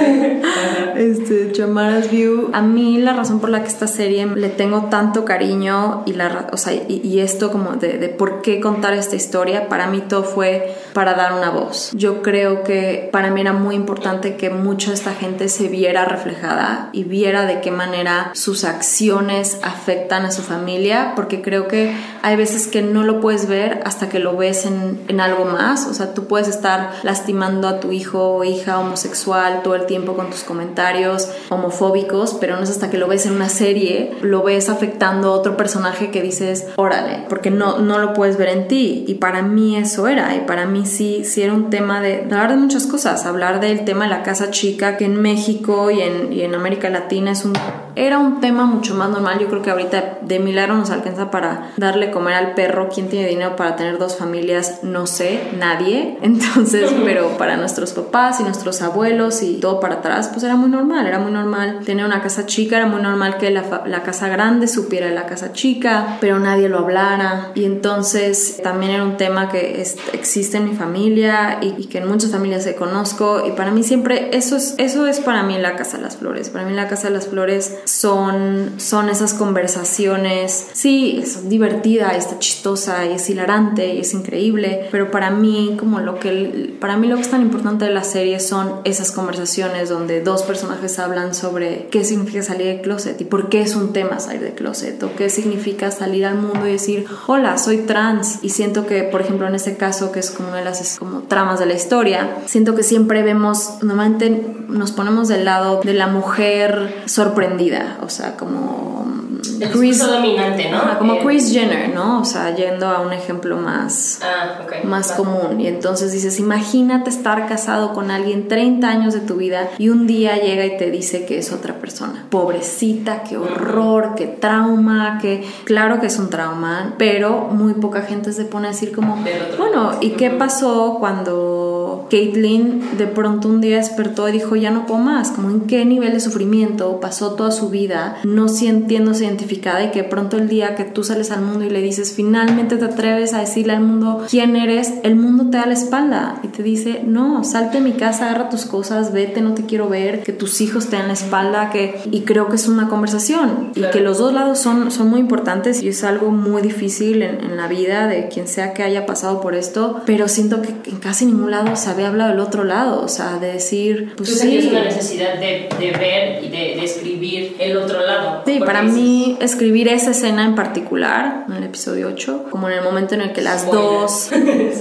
Speaker 5: [laughs]
Speaker 4: Este, Chamaras View. A mí la razón por la que esta serie le tengo tanto cariño y la, o sea, y, y esto como de, de por qué contar esta historia, para mí todo fue para dar una voz. Yo creo que para mí era muy importante que mucha de esta gente se viera reflejada y viera de qué manera sus acciones afectan a su familia, porque creo que hay veces que no lo puedes ver hasta que lo ves en, en algo más. O sea, tú puedes estar lastimando a tu hijo o hija homosexual todo el tiempo con tus comentarios homofóbicos, pero no es hasta que lo ves en una serie, lo ves afectando a otro personaje que dices, órale, porque no, no lo puedes ver en ti. Y para mí eso era, y para mí sí, sí era un tema de, de hablar de muchas cosas, hablar del tema de la casa chica, que en México y en, y en América Latina es un, era un tema mucho más normal. Yo creo que ahorita de milagro nos alcanza para darle comer al perro. ¿Quién tiene dinero para tener dos familias? No sé, nadie. [laughs] Entonces, [laughs] pero para nuestros papás y nuestros abuelos y todo para atrás, pues era muy normal. Era muy normal tener una casa chica, era muy normal que la, la casa grande supiera la casa chica, pero nadie lo hablara. Y entonces también era un tema que es- existe en mi familia y, y que en muchas familias se conozco. Y para mí siempre, eso es, eso es para mí la Casa de las Flores. Para mí la Casa de las Flores son, son esas conversaciones. Sí, es divertida, está chistosa y es hilarante y es increíble, pero para mí, como lo que, para mí lo que es tan importante de la serie son esas conversaciones donde dos personajes hablan sobre qué significa salir del closet y por qué es un tema salir del closet o qué significa salir al mundo y decir, hola, soy trans. Y siento que, por ejemplo, en este caso, que es como una de las como tramas de la historia, siento que siempre vemos, normalmente nos ponemos del lado de la mujer sorprendida, o sea, como
Speaker 3: El discurso dominante, ¿no?
Speaker 4: Como
Speaker 3: Eh,
Speaker 4: Chris Jenner, ¿no? O sea, yendo a un ejemplo más
Speaker 3: Ah,
Speaker 4: más común. Y entonces dices, imagínate estar casado con alguien 30 años de tu vida y un día llega y te dice que es otra persona. Pobrecita, qué horror, qué trauma, que claro que es un trauma, pero muy poca gente se pone a decir como, bueno. ¿y qué pasó cuando Caitlyn de pronto un día despertó y dijo, ya no puedo más? Como en qué nivel de sufrimiento pasó toda su vida no sintiéndose identificada y que de pronto el día que tú sales al mundo y le dices, finalmente te atreves a decirle al mundo quién eres, el mundo te da la espalda y te dice, no, salte de mi casa, agarra tus cosas, vete, no te quiero ver, que tus hijos te dan la espalda, que... y creo que es una conversación y
Speaker 3: Claro.
Speaker 4: que los dos lados son, son muy importantes y es algo muy difícil en, en la vida de quien sea que haya pasado por esto, pero siento que en casi ningún lado se había hablado del otro lado, o sea, de decir, pues
Speaker 3: Tú
Speaker 4: sí.
Speaker 3: sentías una necesidad de, de ver y de, de escribir el otro lado.
Speaker 4: Sí, para mí escribir esa escena en particular, en el episodio 8, como en el momento en el que las dos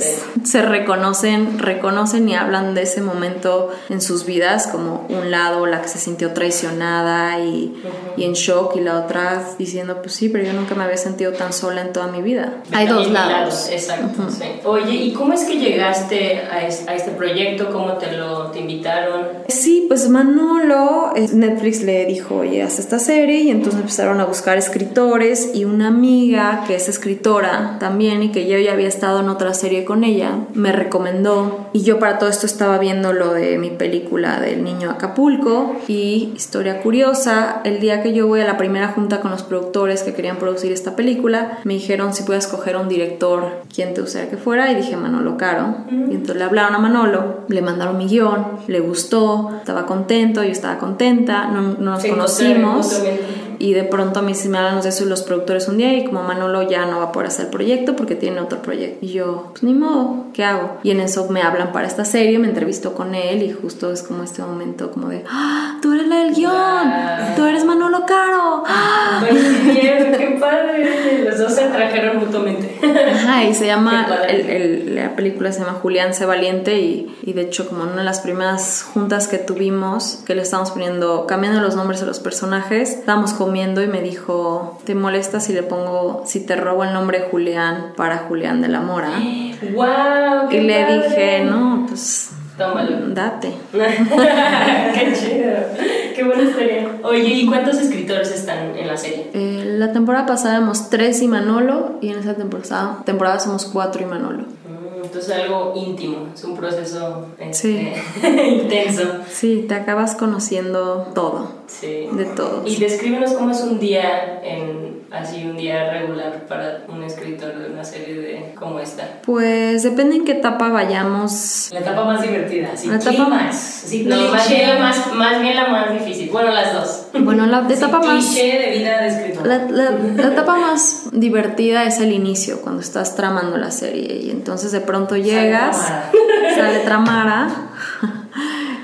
Speaker 4: [laughs] se reconocen, reconocen y hablan de ese momento en sus vidas, como un lado la que se sintió traicionada y, y en shock y la otra diciendo, pues sí, pero yo nunca me había sentido tan sola en toda mi vida. Hay dos lados.
Speaker 3: Exacto, sí. Oye, ¿y cómo es que llegaste a, este proyecto? ¿Cómo te lo te invitaron?
Speaker 4: Sí, pues Manolo, eh, Netflix le dijo, oye, haz esta serie y entonces empezaron a buscar escritores y una amiga que es escritora también y que yo ya había estado en otra serie con ella, me recomendó y yo para todo esto estaba viendo lo de mi película del niño Acapulco y historia curiosa, el día que yo voy a la primera junta con los productores que querían producir esta película, me dijeron si puedo escoger un director, quién te gustaría que fuera y dije Manolo Caro y entonces le hablaron a Manolo, le mandaron mi guion, le gustó, estaba contento, yo estaba contenta, no, no nos conocimos y de pronto a mí se me hablan de eso los productores un día y como Manolo ya no va a poder hacer el proyecto porque tiene otro proyecto. Y yo, pues ni modo, ¿qué hago? Y en eso me hablan para esta serie, me entrevisto con él y justo es como este momento como de, ¡Ah, tú eres la del guion, tú eres Manolo Caro. ¡Ah!
Speaker 3: qué padre. Los dos se trajeron mutuamente.
Speaker 4: Ajá, y se llama, el, el, la película se llama Julián se valiente y, y de hecho como en una de las primeras juntas que tuvimos, que le estábamos poniendo, cambiando los nombres a los personajes, estábamos con y me dijo, ¿te molesta si le pongo, si te robo el nombre Julián para Julián de la Mora? [gasps]
Speaker 3: ¡Wow!
Speaker 4: y le dije, no, pues...
Speaker 3: Tómalo.
Speaker 4: Date. [laughs]
Speaker 3: qué chido. Qué buena historia. Oye, ¿y cuántos escritores están en la serie?
Speaker 4: Eh, la temporada pasada éramos tres y Manolo, y en esa temporada, temporada somos cuatro y Manolo.
Speaker 3: Entonces algo íntimo, es un proceso este, [laughs] intenso.
Speaker 4: Sí, te acabas conociendo todo.
Speaker 3: Sí.
Speaker 4: De todos.
Speaker 3: Y descríbenos cómo es un día en así un día regular para un escritor de una serie de como esta.
Speaker 4: Pues depende en qué etapa vayamos.
Speaker 5: La etapa más divertida, sí. La
Speaker 3: etapa más, sí, no, más bien, más, más bien la más difícil. Bueno, las dos.
Speaker 4: Bueno, la [laughs] etapa más
Speaker 5: de vida de escritor.
Speaker 4: La, la, la [laughs] etapa más divertida es el inicio, cuando estás tramando la serie y entonces de pronto llegas, sale Tramara [laughs]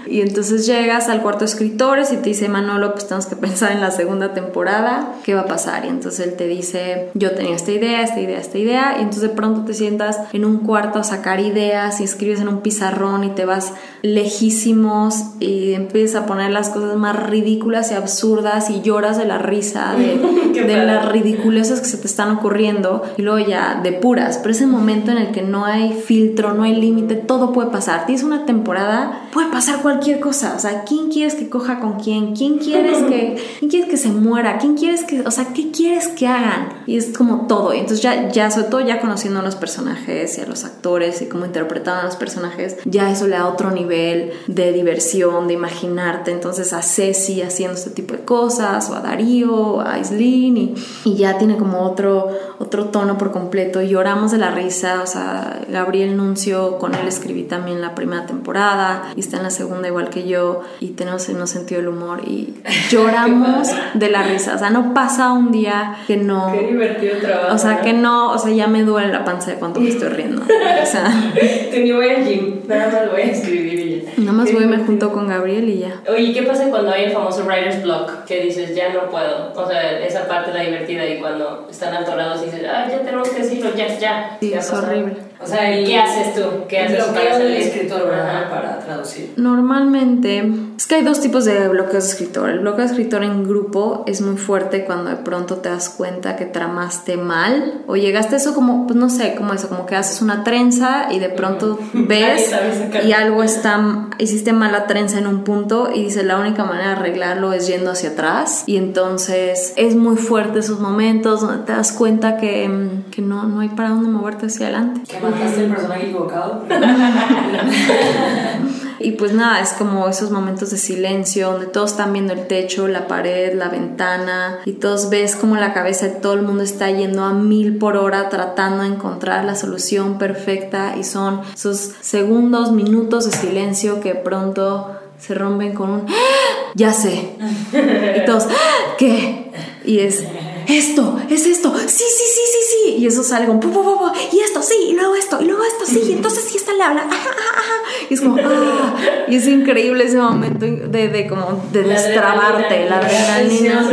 Speaker 4: y entonces llegas al cuarto de escritores y te dice, Manolo, pues tenemos que pensar en la segunda temporada, ¿qué va a pasar? Y entonces él te dice, yo tenía esta idea, esta idea, esta idea. Y entonces de pronto te sientas en un cuarto a sacar ideas y escribes en un pizarrón y te vas lejísimos y empiezas a poner las cosas más ridículas y absurdas y lloras de la risa, de, [laughs] de las ridiculeces que se te están ocurriendo y luego ya depuras. Pero ese momento en el que no hay filtro, no hay límite, todo puede pasar. Tienes una temporada, puede pasar cualquier cualquier cosa. O sea, ¿quién quieres que coja con quién? ¿Quién [laughs] quieres que, ¿quién quieres que se muera? ¿Quién quieres que, o sea, qué quieres que hagan? Y es como todo. Y entonces ya, ya, sobre todo ya conociendo a los personajes y a los actores y cómo interpretaban a los personajes, ya eso le da otro nivel de diversión, de imaginarte. Entonces a Ceci haciendo este tipo de cosas, o a Darío, a Aislinn, y, y ya tiene como otro, otro tono por completo. Y lloramos de la risa. O sea, Gabriel Nuncio, con él escribí también la primera temporada y está en la segunda igual que yo y tenemos un sentido del humor y [laughs] lloramos de la risa. O sea, no pasa un día que no...
Speaker 3: Qué divertido trabajo.
Speaker 4: O sea, que no, o sea, ya me duele la panza de cuánto me estoy riendo. O sea... [laughs]
Speaker 3: ni voy al gym, nada más voy a escribir y ya.
Speaker 4: Nada más voy y me junto con Gabriel y ya.
Speaker 3: Oye, ¿qué pasa cuando hay el famoso writer's block? Que dices, ya no puedo. O sea, esa parte la divertida y cuando están atorados y dices, ah, ya tenemos que decirlo, ya, ya.
Speaker 4: Sí, es horrible.
Speaker 3: O sea, ¿qué haces tú? ¿Qué haces
Speaker 5: para el escritor, Para traducir.
Speaker 4: Normalmente, es que hay dos tipos de bloqueos de escritor. El bloqueo de escritor en grupo es muy fuerte cuando de pronto te das cuenta que tramaste mal o llegaste a eso como, pues no sé, como eso, como que haces una trenza y de pronto [laughs] ves y algo está, hiciste mala trenza en un punto y dices la única manera de arreglarlo es yendo hacia atrás. Y entonces es muy fuerte esos momentos donde te das cuenta que, que no, no hay para dónde moverte hacia adelante
Speaker 5: mataste el personaje equivocado.
Speaker 4: y pues nada, es como esos momentos de silencio donde todos están viendo el techo, la pared, la ventana y todos ves como la cabeza de todo el mundo está yendo a mil por hora tratando de encontrar la solución perfecta y son esos segundos, minutos de silencio que pronto se rompen con un ¡Ah! ya sé y todos ¡Ah! ¿qué? y es esto, es esto, sí, sí, sí, sí, sí. Y eso sale como, y esto, sí, y luego esto, y luego esto, sí, y entonces sí, está le habla, ajá, Y es como, [laughs] ah, y es increíble ese momento de, de como, de destrabarte, la adrenalina.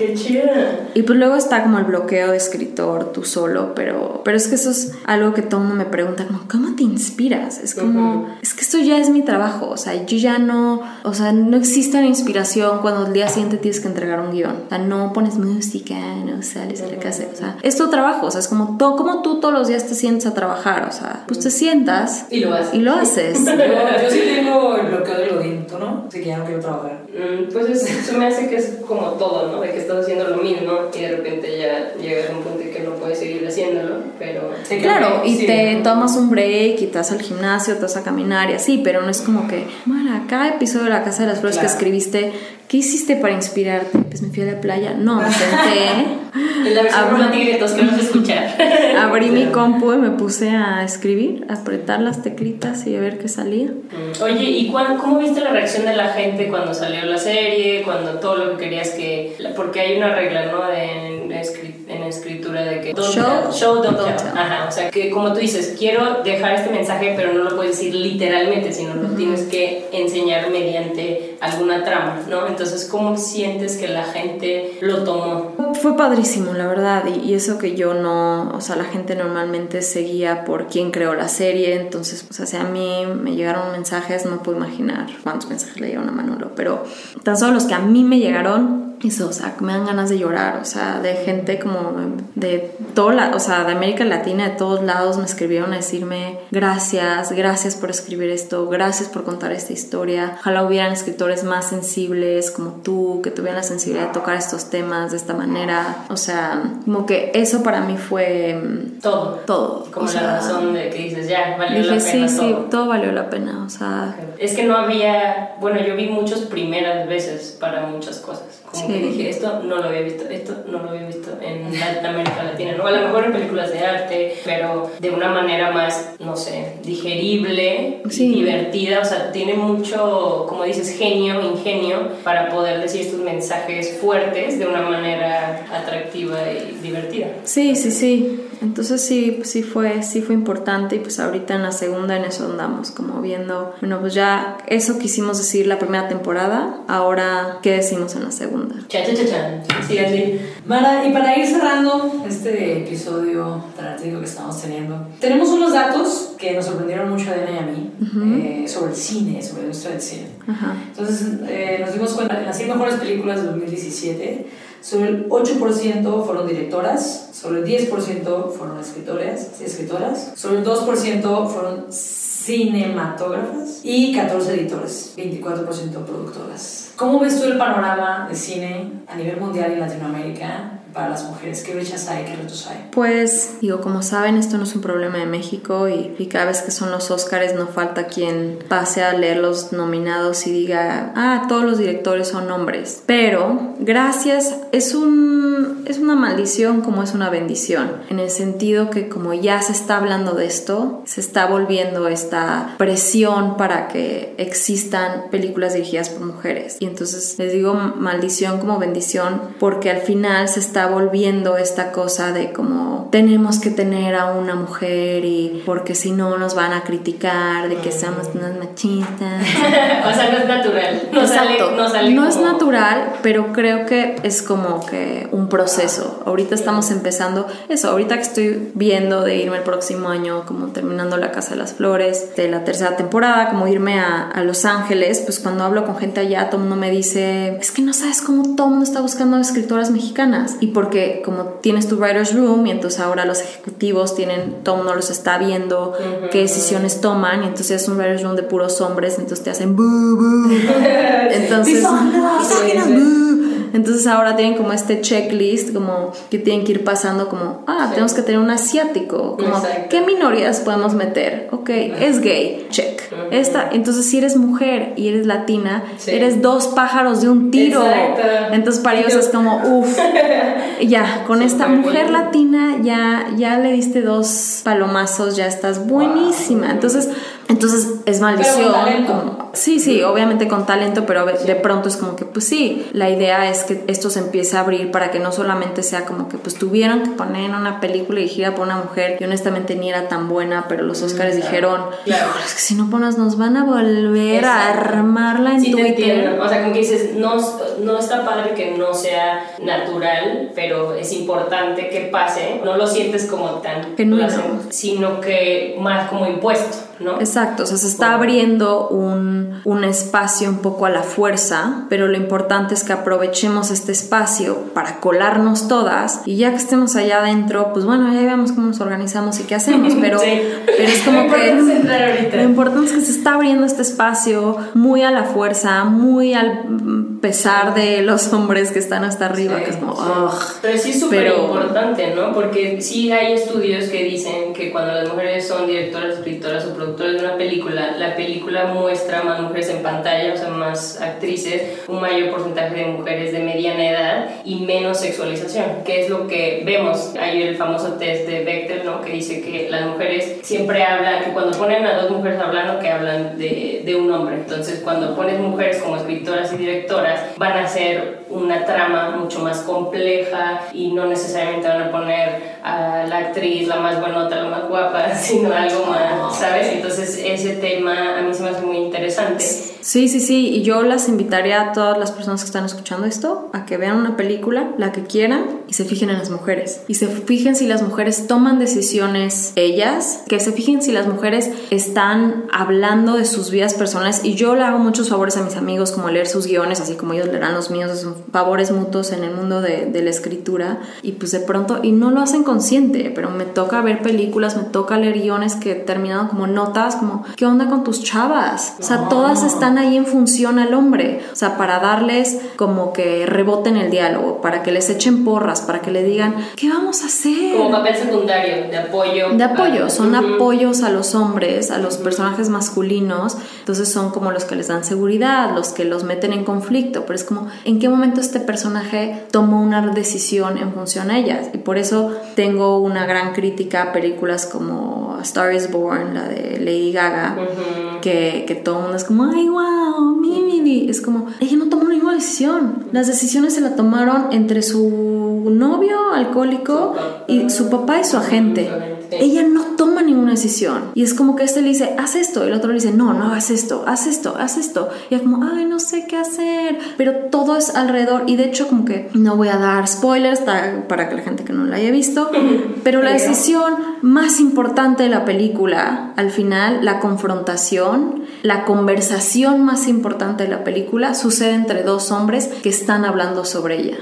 Speaker 3: Qué chida.
Speaker 4: Y pues luego está como el bloqueo de escritor, tú solo, pero, pero es que eso es algo que todo mundo me pregunta, como, ¿cómo te inspiras? Es como, es que esto ya es mi trabajo, o sea, yo ya no, o sea, no existe la inspiración cuando el día siguiente tienes que entregar un guion, o sea, no pones música, no sales de la casa, o sea, es tu trabajo, o sea, es como, todo, como tú todos los días te sientes a trabajar, o sea, pues te sientas
Speaker 5: y lo haces.
Speaker 4: Y lo haces.
Speaker 5: yo, [laughs] yo, sí [laughs] tengo el bloqueo del ¿tú no? Así que ya no quiero trabajar.
Speaker 3: Mm, pues eso [laughs] me hace que es como todo, ¿no? De que estás haciendo lo mismo y de repente ya llegas a un punto en que no puedes seguir haciéndolo, pero...
Speaker 4: claro, y te tomas un break y te vas al gimnasio, te vas a caminar y así, pero no es como que, Mara, cada episodio de La Casa de las Flores que escribiste, ¿qué hiciste para inspirarte? Pues me fui a la playa. No, me senté. [laughs]
Speaker 3: Es la versión romántica que todos queremos escuchar. [laughs]
Speaker 4: Abrí mi compu y me puse a escribir, a apretar las teclitas y a ver qué salía.
Speaker 3: Mm. Oye, ¿y cómo viste la reacción de la gente cuando salió la serie? Cuando todo lo que querías que... Porque hay una regla, ¿no? De, en, escritura de que...
Speaker 4: show,
Speaker 3: show don't, tell. Ajá, o sea, que como tú dices, quiero dejar este mensaje, pero no lo puedes decir literalmente, sino lo tienes que enseñar mediante alguna trama, ¿no? Entonces, ¿cómo sientes que la gente lo tomó?
Speaker 4: Fue padrísimo, la verdad, y, eso que yo no, o sea, la gente normalmente seguía por quién creó la serie, entonces, pues, o sea, a mí me llegaron mensajes, no puedo imaginar cuántos mensajes le llegaron a Manolo, pero tan solo los que a mí me llegaron, eso, o sea, me dan ganas de llorar, o sea, de gente como de todo, la, o sea, de América Latina, de todos lados me escribieron a decirme gracias, gracias por escribir esto, gracias por contar esta historia, ojalá hubieran escritores más sensibles como tú, que tuvieran la sensibilidad de tocar estos temas de esta manera, o sea, como que eso para mí fue
Speaker 3: mm, todo,
Speaker 4: todo,
Speaker 3: como la razón de que dices, ya, valió la pena
Speaker 4: sí, todo. sí, todo valió la pena, o sea,
Speaker 3: es que no había, bueno, yo vi muchas primeras veces para muchas cosas como que dije, esto no lo había visto, esto no lo había visto en América Latina, ¿no? A lo mejor en películas de arte, pero de una manera más, no sé, digerible, divertida, o sea, tiene mucho, como dices, genio, ingenio, para poder decir estos mensajes fuertes de una manera atractiva y divertida.
Speaker 4: Sí, sí, sí. Entonces sí, sí fue, sí fue importante y pues ahorita en la segunda en eso andamos, como viendo, bueno, pues ya eso quisimos decir la primera temporada, ahora qué decimos en la segunda.
Speaker 3: Cha, cha, cha, cha. Sí,
Speaker 5: así. Mara, y para ir cerrando este episodio tan que estamos teniendo, tenemos unos datos que nos sorprendieron mucho a Dena y a mí eh, sobre el cine, sobre la industria del cine. Entonces eh, nos dimos cuenta, en las 100 mejores películas de 2017, Solo el 8% fueron directoras, solo el 10% fueron escritores, escritoras, solo el 2% fueron cinematógrafas y 14 editores, 24% productoras. ¿Cómo ves tú el panorama de cine a nivel mundial en Latinoamérica para las mujeres? ¿Qué brechas hay? ¿Qué retos hay?
Speaker 4: Pues, digo, como saben, esto no es un problema de México y, y, cada vez que son los Oscars no falta quien pase a leer los nominados y diga, ah, todos los directores son hombres. Pero, gracias, es, un, es una maldición como es una bendición, en el sentido que como ya se está hablando de esto, se está volviendo esta presión para que existan películas dirigidas por mujeres. Y entonces les digo maldición como bendición porque al final se está volviendo esta cosa de como tenemos que tener a una mujer y porque si no nos van a criticar de que seamos unas machistas. [laughs]
Speaker 3: o sea, no es natural. No Exacto.
Speaker 4: no, es natural, pero creo que es como que un proceso. Ahorita estamos empezando eso, ahorita que estoy viendo de irme el próximo año, como terminando La Casa de las Flores, de la tercera temporada, como irme a, a Los Ángeles, pues cuando hablo con gente allá, todo el mundo me dice, es que no sabes cómo todo el mundo está buscando escritoras mexicanas. Y porque como tienes tu writer's room y entonces ahora los ejecutivos tienen, todo el mundo los está viendo, qué decisiones toman y entonces es un writer's room de puros hombres, entonces te hacen [laughs] entonces, entonces ahora tienen como este checklist, como que tienen que ir pasando como, ah, tenemos que tener un asiático, como, ¿qué minorías podemos meter? Ok, es gay, check. Esta, entonces si eres mujer y eres latina, eres dos pájaros de un tiro. Entonces para ellos es como, uff, [laughs] ya, con esta mujer latina ya, ya le diste dos palomazos, ya estás buenísima. Entonces, entonces es maldición. Sí, sí, obviamente con talento, pero de pronto es como que, pues sí, la idea es que esto se empiece a abrir para que no solamente sea como que, pues tuvieron que poner en una película dirigida por una mujer y honestamente ni era tan buena, pero los Oscars dijeron, claro. es que si no pones nos van a volver a armarla en Twitter.
Speaker 3: O sea, como que dices, no, no está padre que no sea natural, pero es importante que pase. No lo sientes como tan... sino que más como impuesto.
Speaker 4: Exacto, o sea, se está abriendo un, un, espacio un poco a la fuerza, pero lo importante es que aprovechemos este espacio para colarnos todas y ya que estemos allá adentro, pues bueno, ya vemos cómo nos organizamos y qué hacemos, pero, [laughs] pero es como que lo importante es que se está abriendo este espacio muy a la fuerza, muy al pesar de los hombres que están hasta arriba, que es como...
Speaker 3: Pero sí es súper importante, ¿no? Porque sí hay estudios que dicen que cuando las mujeres son directoras, escritoras o productoras, de una película, la película muestra más mujeres en pantalla, o sea, más actrices, un mayor porcentaje de mujeres de mediana edad y menos sexualización, que es lo que vemos. Hay el famoso test de Bechdel, ¿no? Que dice que las mujeres siempre hablan, que cuando ponen a dos mujeres hablando, que hablan de, de un hombre. Entonces, cuando pones mujeres como escritoras y directoras, van a ser una trama mucho más compleja y no necesariamente van a poner a la actriz la más buenota, la más guapa, [laughs] sino algo más, ¿sabes? Entonces ese tema a mí se me hace muy interesante.
Speaker 4: Sí, sí, sí, y yo las invitaría a todas las personas que están escuchando esto a que vean una película, la que quieran, y se fijen en las mujeres. Y se fijen si las mujeres toman decisiones ellas, que se fijen si las mujeres están hablando de sus vidas personales. Y yo le hago muchos favores a mis amigos, como leer sus guiones, así como ellos leerán los míos, son favores mutuos en el mundo de, de la escritura. Y pues de pronto, y no lo hacen consciente, pero me toca ver películas, me toca leer guiones que terminaron como notas, como, ¿qué onda con tus chavas? O sea, todas están ahí en función al hombre, o sea, para darles como que reboten el diálogo, para que les echen porras, para que le digan, ¿qué vamos a hacer?
Speaker 3: Como papel secundario, de apoyo.
Speaker 4: De apoyo, son apoyos a los hombres, a los personajes masculinos, entonces son como los que les dan seguridad, los que los meten en conflicto, pero es como, ¿en qué momento este personaje tomó una decisión en función a ellas? Y por eso tengo una gran crítica a películas como Star is Born, la de Lady Gaga, que, que todo el mundo es como, ay, wow, mi, Es como, ella no tomó ninguna decisión. Las decisiones se la tomaron entre su novio alcohólico y su papá y su agente. Ella no toma ninguna decisión. Y es como que este le dice, haz esto. Y el otro le dice, no, no hagas esto, haz esto, haz esto. Y es como, ay, no sé qué hacer. Pero todo es alrededor. Y de hecho, como que no voy a dar spoilers para que la gente que no la haya visto. [laughs] Pero la decisión más importante de la película, al final, la confrontación, la conversación más importante de la película, sucede entre dos hombres que están hablando sobre ella.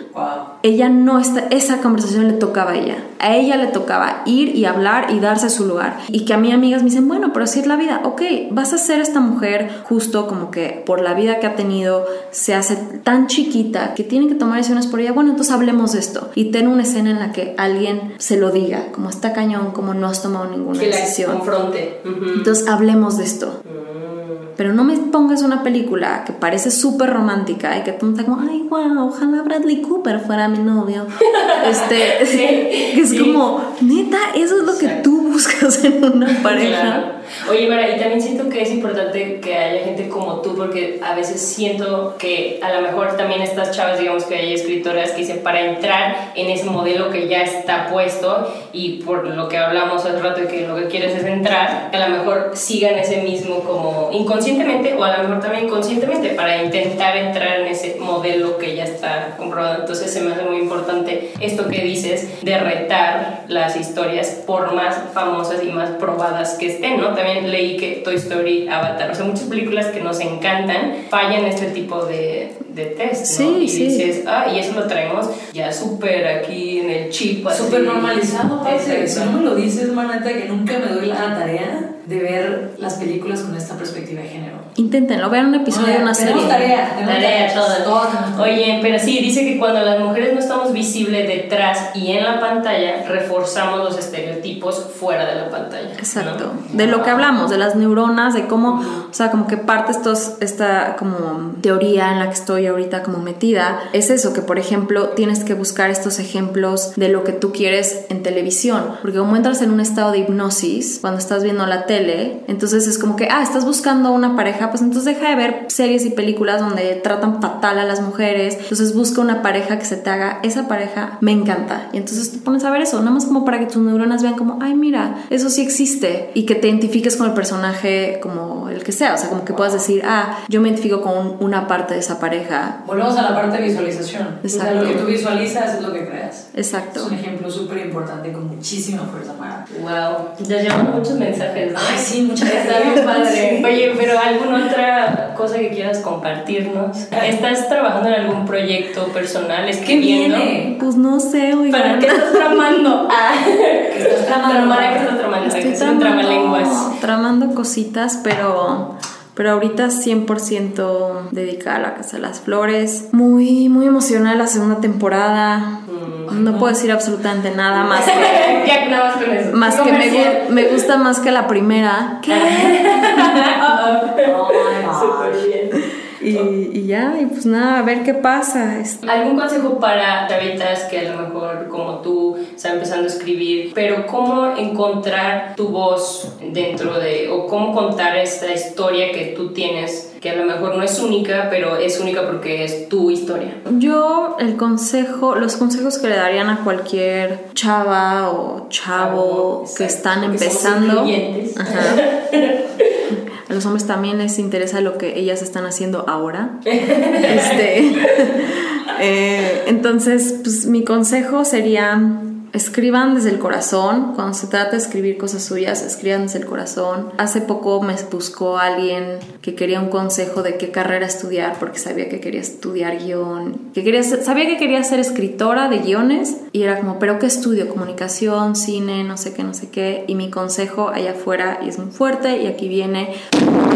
Speaker 4: Ella no está, esa conversación le tocaba a ella. A ella le tocaba ir y hablar y darse su lugar. Y que a mí amigas me dicen, bueno, pero así es la vida. Ok, vas a ser esta mujer justo como que por la vida que ha tenido se hace tan chiquita que tiene que tomar decisiones por ella. Bueno, entonces hablemos de esto. Y ten una escena en la que alguien se lo diga, como está cañón, como no has tomado ninguna
Speaker 3: que
Speaker 4: decisión.
Speaker 3: La confronte.
Speaker 4: Entonces hablemos de esto. Mm pero no me pongas una película que parece súper romántica y que tú estás como, ay, wow, ojalá Bradley Cooper fuera mi novio. [laughs] este, [laughs] que es como, neta, eso es lo que tú buscas en una pareja.
Speaker 3: Oye, Mara, y también siento que es importante que haya gente como tú, porque a veces siento que a lo mejor también estas chavas, digamos que hay escritoras que dicen, para entrar en ese modelo que ya está puesto y por lo que hablamos hace rato de que lo que quieres es entrar, a lo mejor sigan ese mismo como inconscientemente o a lo mejor también conscientemente para intentar entrar en ese modelo que ya está comprobado. Entonces se me hace muy importante esto que dices de retar las historias por más famosas y más probadas que estén, ¿no? también leí que Toy Story, Avatar, o sea, muchas películas que nos encantan fallan este tipo de, de test, ¿no?
Speaker 4: Sí,
Speaker 3: y dices, ah, y eso lo traemos ya súper aquí en el chip.
Speaker 5: Súper normalizado, Si no me lo dices, manata, que nunca me doy la tarea de ver las películas con esta perspectiva de género.
Speaker 4: Inténtenlo, vean un episodio de una serie.
Speaker 5: Tarea,
Speaker 3: tarea, todo. Oye, pero sí, dice que cuando las mujeres no estamos visibles detrás y en la pantalla, reforzamos los estereotipos fuera de la pantalla.
Speaker 4: Exacto. De lo que hablamos, de las neuronas, de cómo, o sea, como que parte estos, esta como teoría en la que estoy ahorita como metida, es eso, que por ejemplo tienes que buscar estos ejemplos de lo que tú quieres en televisión, porque como entras en un estado de hipnosis, cuando estás viendo la tele, tele, entonces es como que, ah, estás buscando una pareja, pues entonces deja de ver series y películas donde tratan fatal a las mujeres, entonces busca una pareja que se te haga, esa pareja me encanta, y entonces te pones a ver eso, nada más como para que tus neuronas vean como, ay, mira, eso sí existe, y que te identifiques con el personaje como el que sea, o sea, como que puedas decir, ah, yo me identifico con una parte de esa pareja.
Speaker 5: Volvemos a la parte de visualización. Exacto. O sea, lo que tú visualizas es lo que creas.
Speaker 4: Exacto.
Speaker 5: Es un ejemplo súper importante con muchísima fuerza, Mara.
Speaker 3: Wow, ya llevamos muchos mensajes.
Speaker 5: Ay, sí, [laughs] muchas gracias.
Speaker 3: Está bien padre. Oye, pero ¿alguna otra cosa que quieras compartirnos? ¿Estás trabajando en algún proyecto personal escribiendo?
Speaker 5: ¿Qué viene?
Speaker 4: Pues no sé, oigan.
Speaker 3: ¿Para qué estás tramando? [laughs] Ah.
Speaker 5: ¿Qué estás tramando?
Speaker 3: ¿Para qué estás tramando?
Speaker 4: Estoy
Speaker 3: Es tramalenguas.
Speaker 4: tramando cositas, pero pero ahorita 100% dedicada a la Casa de las Flores. Muy, muy emocionada la segunda temporada. No puedo decir absolutamente nada más que, [laughs]
Speaker 3: Ya nada más con eso.
Speaker 4: más que me, gu- me gusta más que la primera. [laughs]
Speaker 3: Bien.
Speaker 4: Y, y ya, y pues nada, a ver qué pasa.
Speaker 3: ¿Algún consejo para chavitas que a lo mejor como tú están empezando a escribir, pero cómo encontrar tu voz dentro de, o cómo contar esta historia que tú tienes, que a lo mejor no es única, pero es única porque es tu historia?
Speaker 4: Yo el consejo, los consejos que le darían a cualquier chava o chavo que están
Speaker 3: somos
Speaker 4: empezando. Ajá. [laughs] A los hombres también les interesa lo que ellas están haciendo ahora. [laughs] Este, [laughs] eh, entonces, pues mi consejo sería escriban desde el corazón. Cuando se trata de escribir cosas suyas, escriban desde el corazón. Hace poco me buscó alguien que quería un consejo de qué carrera estudiar porque sabía que quería estudiar guion, que quería sabía que quería ser escritora de guiones y era como, pero ¿qué estudio? Comunicación, cine, no sé qué, no sé qué. Y mi consejo allá afuera, y es muy fuerte, y aquí viene,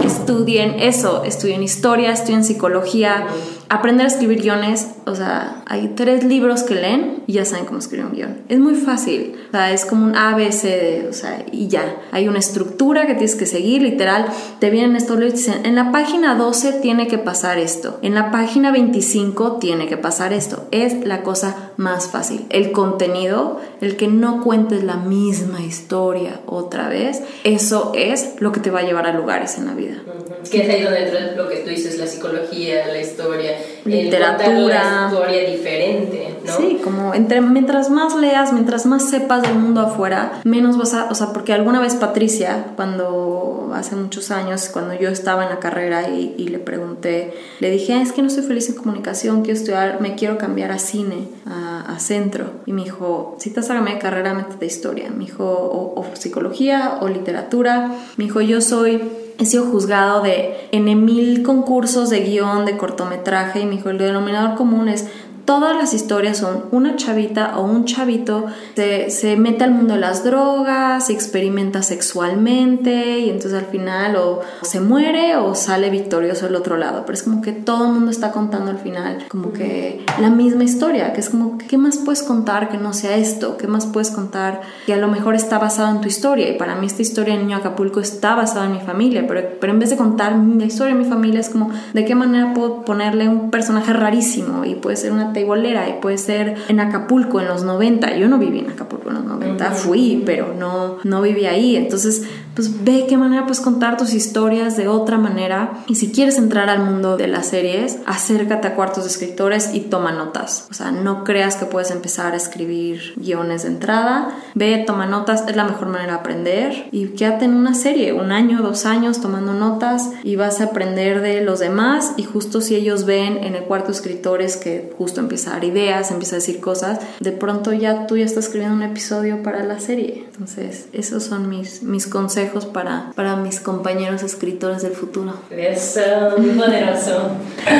Speaker 4: estudien eso, estudien historia, estudien psicología, aprender a escribir guiones. O sea, hay tres libros que leen y ya saben cómo escribir un guion. Es muy fácil, o sea, es como un A, B, C, D, o sea, y ya. Hay una estructura que tienes que seguir, literal. Te vienen estos libros y dicen, en la página 12 tiene que pasar esto, en la página 25 tiene que pasar esto. Es la cosa más fácil. El contenido, el que no cuentes la misma historia otra vez, eso es lo que te va a llevar a lugares en la vida.
Speaker 3: Que es ahí donde entra lo que tú dices, la psicología, la historia,
Speaker 4: Literatura.
Speaker 3: la historia diferente, ¿no?
Speaker 4: Sí, como entre, mientras más leas, mientras más sepas del mundo afuera, menos vas a, o sea, porque alguna vez Patricia, cuando hace muchos años, cuando yo estaba en la carrera y, y le pregunté, le dije, "Ah, es que no estoy feliz en comunicación, quiero estudiar, me quiero cambiar a cine, a, a centro. Y me dijo, si te vas a cambiar de carrera, métete a historia. Me dijo, o, o psicología o literatura. Me dijo, yo soy he sido juzgado de en mil concursos de guion, de cortometraje, y me dijo, el denominador común es todas las historias son una chavita o un chavito se, se mete al mundo de las drogas, se experimenta sexualmente y entonces al final o se muere o sale victorioso del otro lado. Pero es como que todo el mundo está contando al final como que la misma historia, que es como, ¿qué más puedes contar que no sea esto? ¿Qué más puedes contar que a lo mejor está basado en tu historia? Y para mí esta historia de Niño Acapulco está basada en mi familia, pero, pero en vez de contar la historia de mi familia es como, ¿de qué manera puedo ponerle un personaje rarísimo? Y puede ser una teibolera y puede ser en Acapulco en los 90. Yo no viví en Acapulco en los 90, fui, pero no, no viví ahí. Entonces, pues ve qué manera puedes contar tus historias de otra manera. Y si quieres entrar al mundo de las series, acércate a cuartos de escritores y toma notas. O sea, no creas que puedes empezar a escribir guiones de entrada. Ve, toma notas, es la mejor manera de aprender. Y quédate en una serie, un año, dos años tomando notas y vas a aprender de los demás. Y justo si ellos ven en el cuarto de escritores que justo empieza a dar ideas, empieza a decir cosas, de pronto ya tú ya estás escribiendo un episodio para la serie. Entonces, esos son mis, mis consejos para, para mis compañeros escritores del futuro.
Speaker 3: Eso, muy poderoso.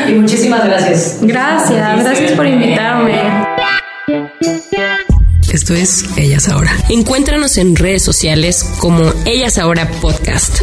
Speaker 5: Y muchísimas gracias.
Speaker 4: Gracias, gracias por invitarme.
Speaker 2: Esto es Ellas Ahora.
Speaker 3: Encuéntranos en redes sociales como Ellas Ahora Podcast.